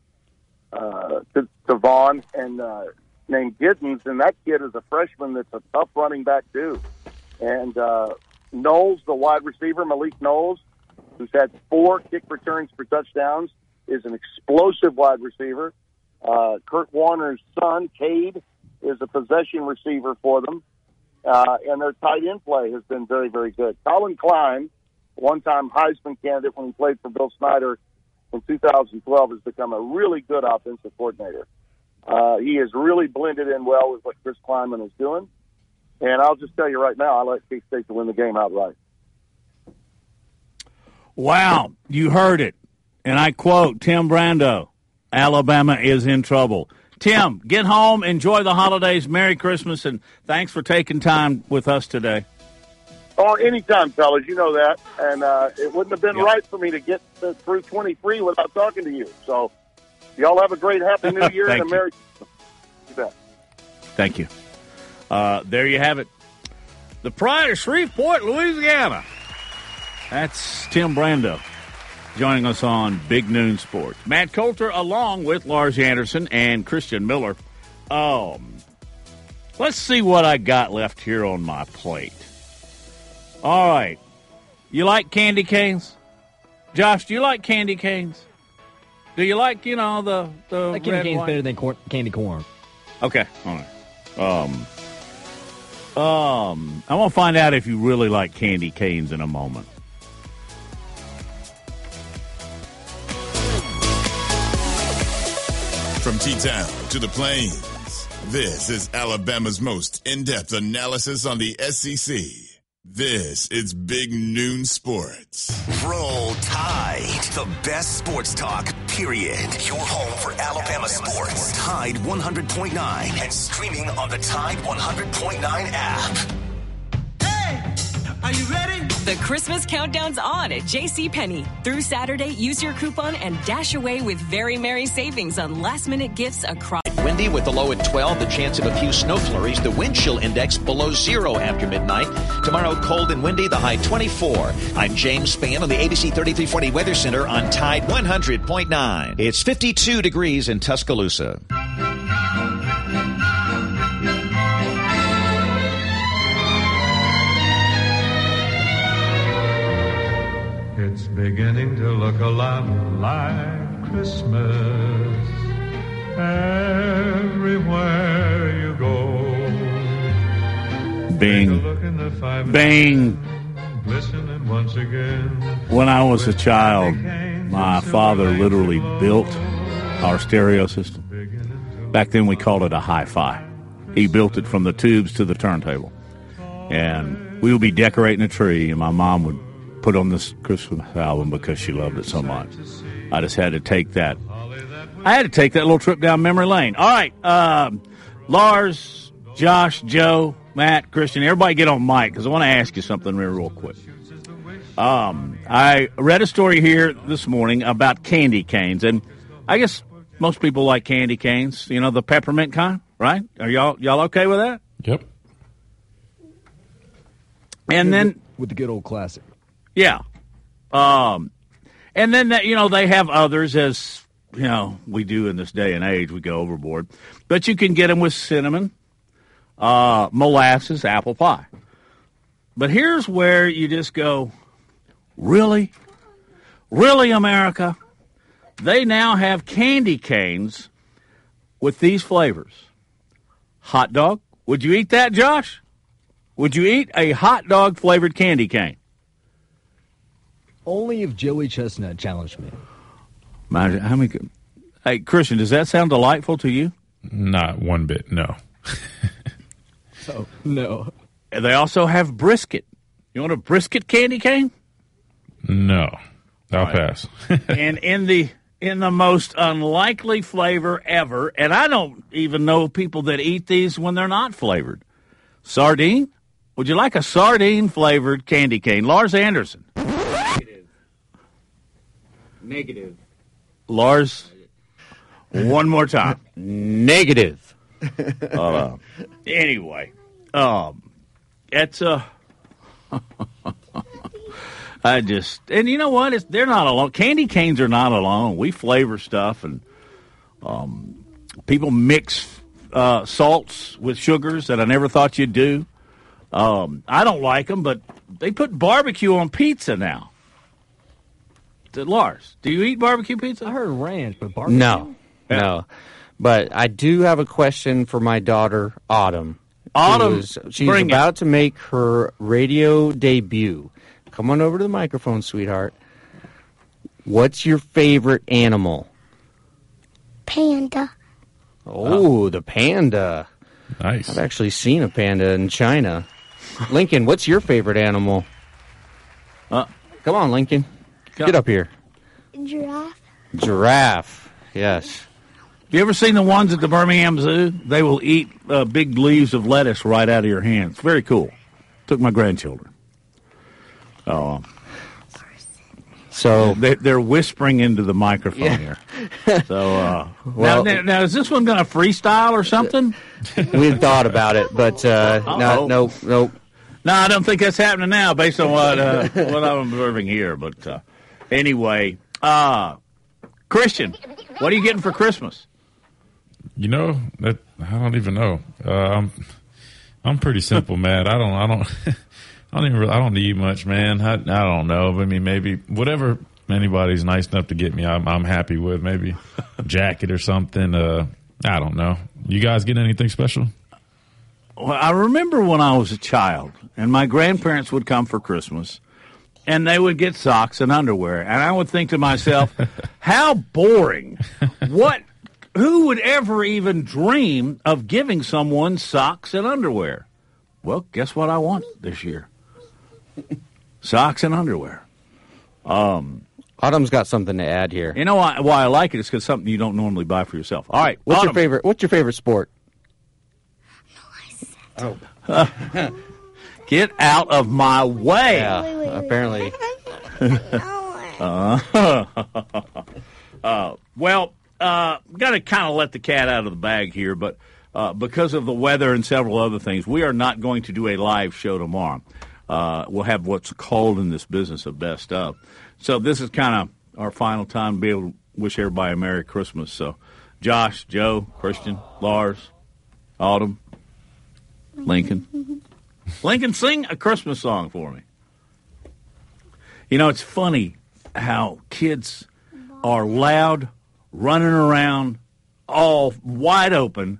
uh, to, to Vaughn and uh, named Giddens, and that kid is a freshman that's a tough running back too. And uh, Knowles, the wide receiver, Malik Knowles, who's had four kick returns for touchdowns, is an explosive wide receiver. Uh, Kurt Warner's son, Cade, is a possession receiver for them, uh, and their tight end play has been very, very good. Collin Klein, one-time Heisman candidate when he played for Bill Snyder in 2012, has become a really good offensive coordinator. Uh, he has really blended in well with what Chris Klieman is doing. And I'll just tell you right now, I like K State to win the game outright. Wow, you heard it. And I quote Tim Brando Alabama is in trouble. Tim, get home, enjoy the holidays, Merry Christmas, and thanks for taking time with us today. Oh, anytime, fellas. You know that. And uh, it wouldn't have been right for me to get to, through 23 without talking to you. So, y'all have a great Happy New Year and a. Merry. Thank you. Uh, there you have it. The pride of Shreveport, Louisiana. That's Tim Brando joining us on Big Noon Sports. Matt Coulter along with Lars Anderson and Christian Miller. Um, let's see what I got left here on my plate. All right. You like candy canes? Josh, do you like candy canes? Do you like, you know, the, the Like candy red cane's better than corn, candy corn. Okay. All right. Um, um, I want to find out if you really like candy canes in a moment. From T Town to the Plains, this is Alabama's most in depth analysis on the SEC. This is Big Noon Sports. Roll Tide. The best sports talk, period. Your home for Alabama sports. Tide 100.9 and streaming on the Tide 100.9 app. Are you ready? The Christmas countdown's on at JCPenney. Through Saturday, use your coupon and dash away with very merry savings on last minute gifts across. Windy with the low at 12, the chance of a few snow flurries. The wind chill index below zero after midnight. Tomorrow, cold and windy, the high 24. I'm James Spann on the ABC 3340 Weather Center on Tide 100.9. It's 52 degrees in Tuscaloosa. Beginning to look a lot like Christmas everywhere you go. Bing. Bing. Listening once again. When I was a child, my father literally built our stereo system. Back then, we called it a hi fi. He built it from the tubes to the turntable. And we would be decorating a tree, and my mom would put on this Christmas album because she loved it so much. I just had to take that. I had to take that little trip down memory lane. All right, um, Lars, Josh, Joe, Matt, Christian, everybody get on mic because I want to ask you something real, real quick. Um, I read a story here this morning about candy canes, and I guess most people like candy canes. You know, the peppermint kind, right? Are y'all y'all okay with that? Yep. And then with the good old classic. Yeah. Um, and then that, you know they have others as you know we do in this day and age. We go overboard, but you can get them with cinnamon, uh, molasses, apple pie. But here's where you just go, really, really, America. They now have candy canes with these flavors. Hot dog. Would you eat that, Josh? Would you eat a hot dog flavored candy cane? Only if Joey Chestnut challenged me. Imagine how many. Hey, Christian, does that sound delightful to you? Not one bit. No. So no. And They also have brisket. You want a brisket candy cane? No. I'll Right. pass. and in the in the most unlikely flavor ever, and I don't even know people that eat these when they're not flavored. Sardine? Would you like a sardine flavored candy cane? Lars Anderson. Negative. Lars, one more time. Negative. Uh, anyway, um, it's a. I just and you know what? It's, they're not alone. Candy canes are not alone. We flavor stuff, and um, people mix uh, salts with sugars that I never thought you'd do. Um, I don't like them, but they put barbecue on pizza now. Did Lars? Do you eat barbecue pizza? I heard ranch, but barbecue. No, no. But I do have a question for my daughter, Autumn. Autumn, who's- she's bring it. about to make her radio debut. Come on over to the microphone, sweetheart. What's your favorite animal? Panda. Oh, the panda. Nice. I've actually seen a panda in China. Lincoln, what's your favorite animal? Uh, Come on, Lincoln. Get up here. Giraffe. Giraffe. Yes. You ever seen the ones at the Birmingham Zoo? They will eat uh, big leaves of lettuce right out of your hands. Very cool. Took my grandchildren. Oh. So they, they're whispering into the microphone here. So uh, Well- now, now, now, is this one going to freestyle or something? we thought about it, but uh, no, no, no. No, I don't think that's happening now, based on what uh, what I'm observing here. But uh, anyway, uh, Christian, what are you getting for Christmas? You know that I don't even know. Uh, I'm I'm pretty simple, man. I don't I don't I don't even really, I don't need much, man. I I don't know. I mean, maybe whatever anybody's nice enough to get me, I'm I'm happy with. Maybe a jacket or something. Uh, I don't know. You guys get anything special? Well, I remember when I was a child, and my grandparents would come for Christmas, and they would get socks and underwear, and I would think to myself, "How boring! What? Who would ever even dream of giving someone socks and underwear?" Well, guess what I want this year? Socks and underwear. Um, Autumn's got something to add here. you know why, why I like it? it is because something you don't normally buy for yourself. All right, What's your favorite? What's your favorite sport? Get out of my way. Yeah, apparently. Uh, uh, well, uh, got to kind of let the cat out of the bag here, but uh, because of the weather and several other things, we are not going to do a live show tomorrow. Uh, we'll have what's called in this business a best of. So this is kind of our final time to be able to wish everybody a Merry Christmas. So, Josh, Joe, Christian, Lars, Autumn, Lincoln. Lincoln, sing a Christmas song for me. You know, it's funny how kids are loud, running around, all wide open.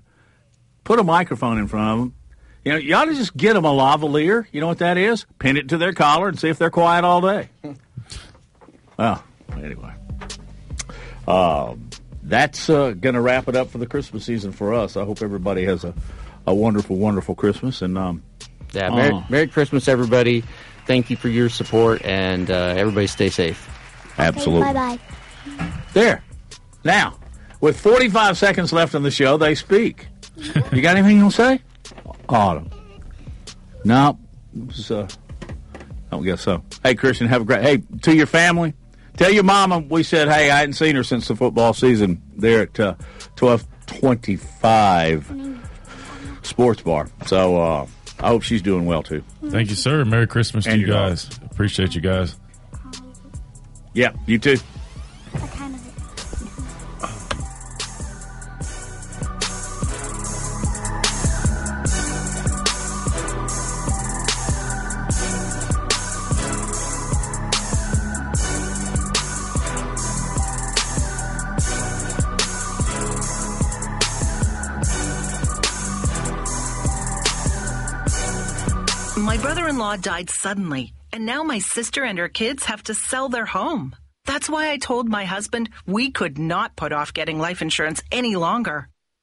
Put a microphone in front of them. You know, you ought to just get them a lavalier. You know what that is? Pin it to their collar and see if they're quiet all day. well, anyway. Um, that's uh, going to wrap it up for the Christmas season for us. I hope everybody has a, a wonderful, wonderful Christmas. And um, Yeah, Merry, uh, Merry Christmas, everybody. Thank you for your support, and uh, everybody stay safe. Absolutely. Bye bye. There. Now, with 45 seconds left on the show, they speak. You got anything to say? Autumn. No. This is, uh, I don't guess so. Hey, Christian, have a great. Hey, to your family, tell your mama we said, hey, I hadn't seen her since the football season there at uh, 1225 Sports Bar. So uh, I hope she's doing well, too. Thank you, sir. Merry Christmas to you guys. Appreciate you guys. Yeah, you too. Died suddenly, and now my sister and her kids have to sell their home. That's why I told my husband we could not put off getting life insurance any longer.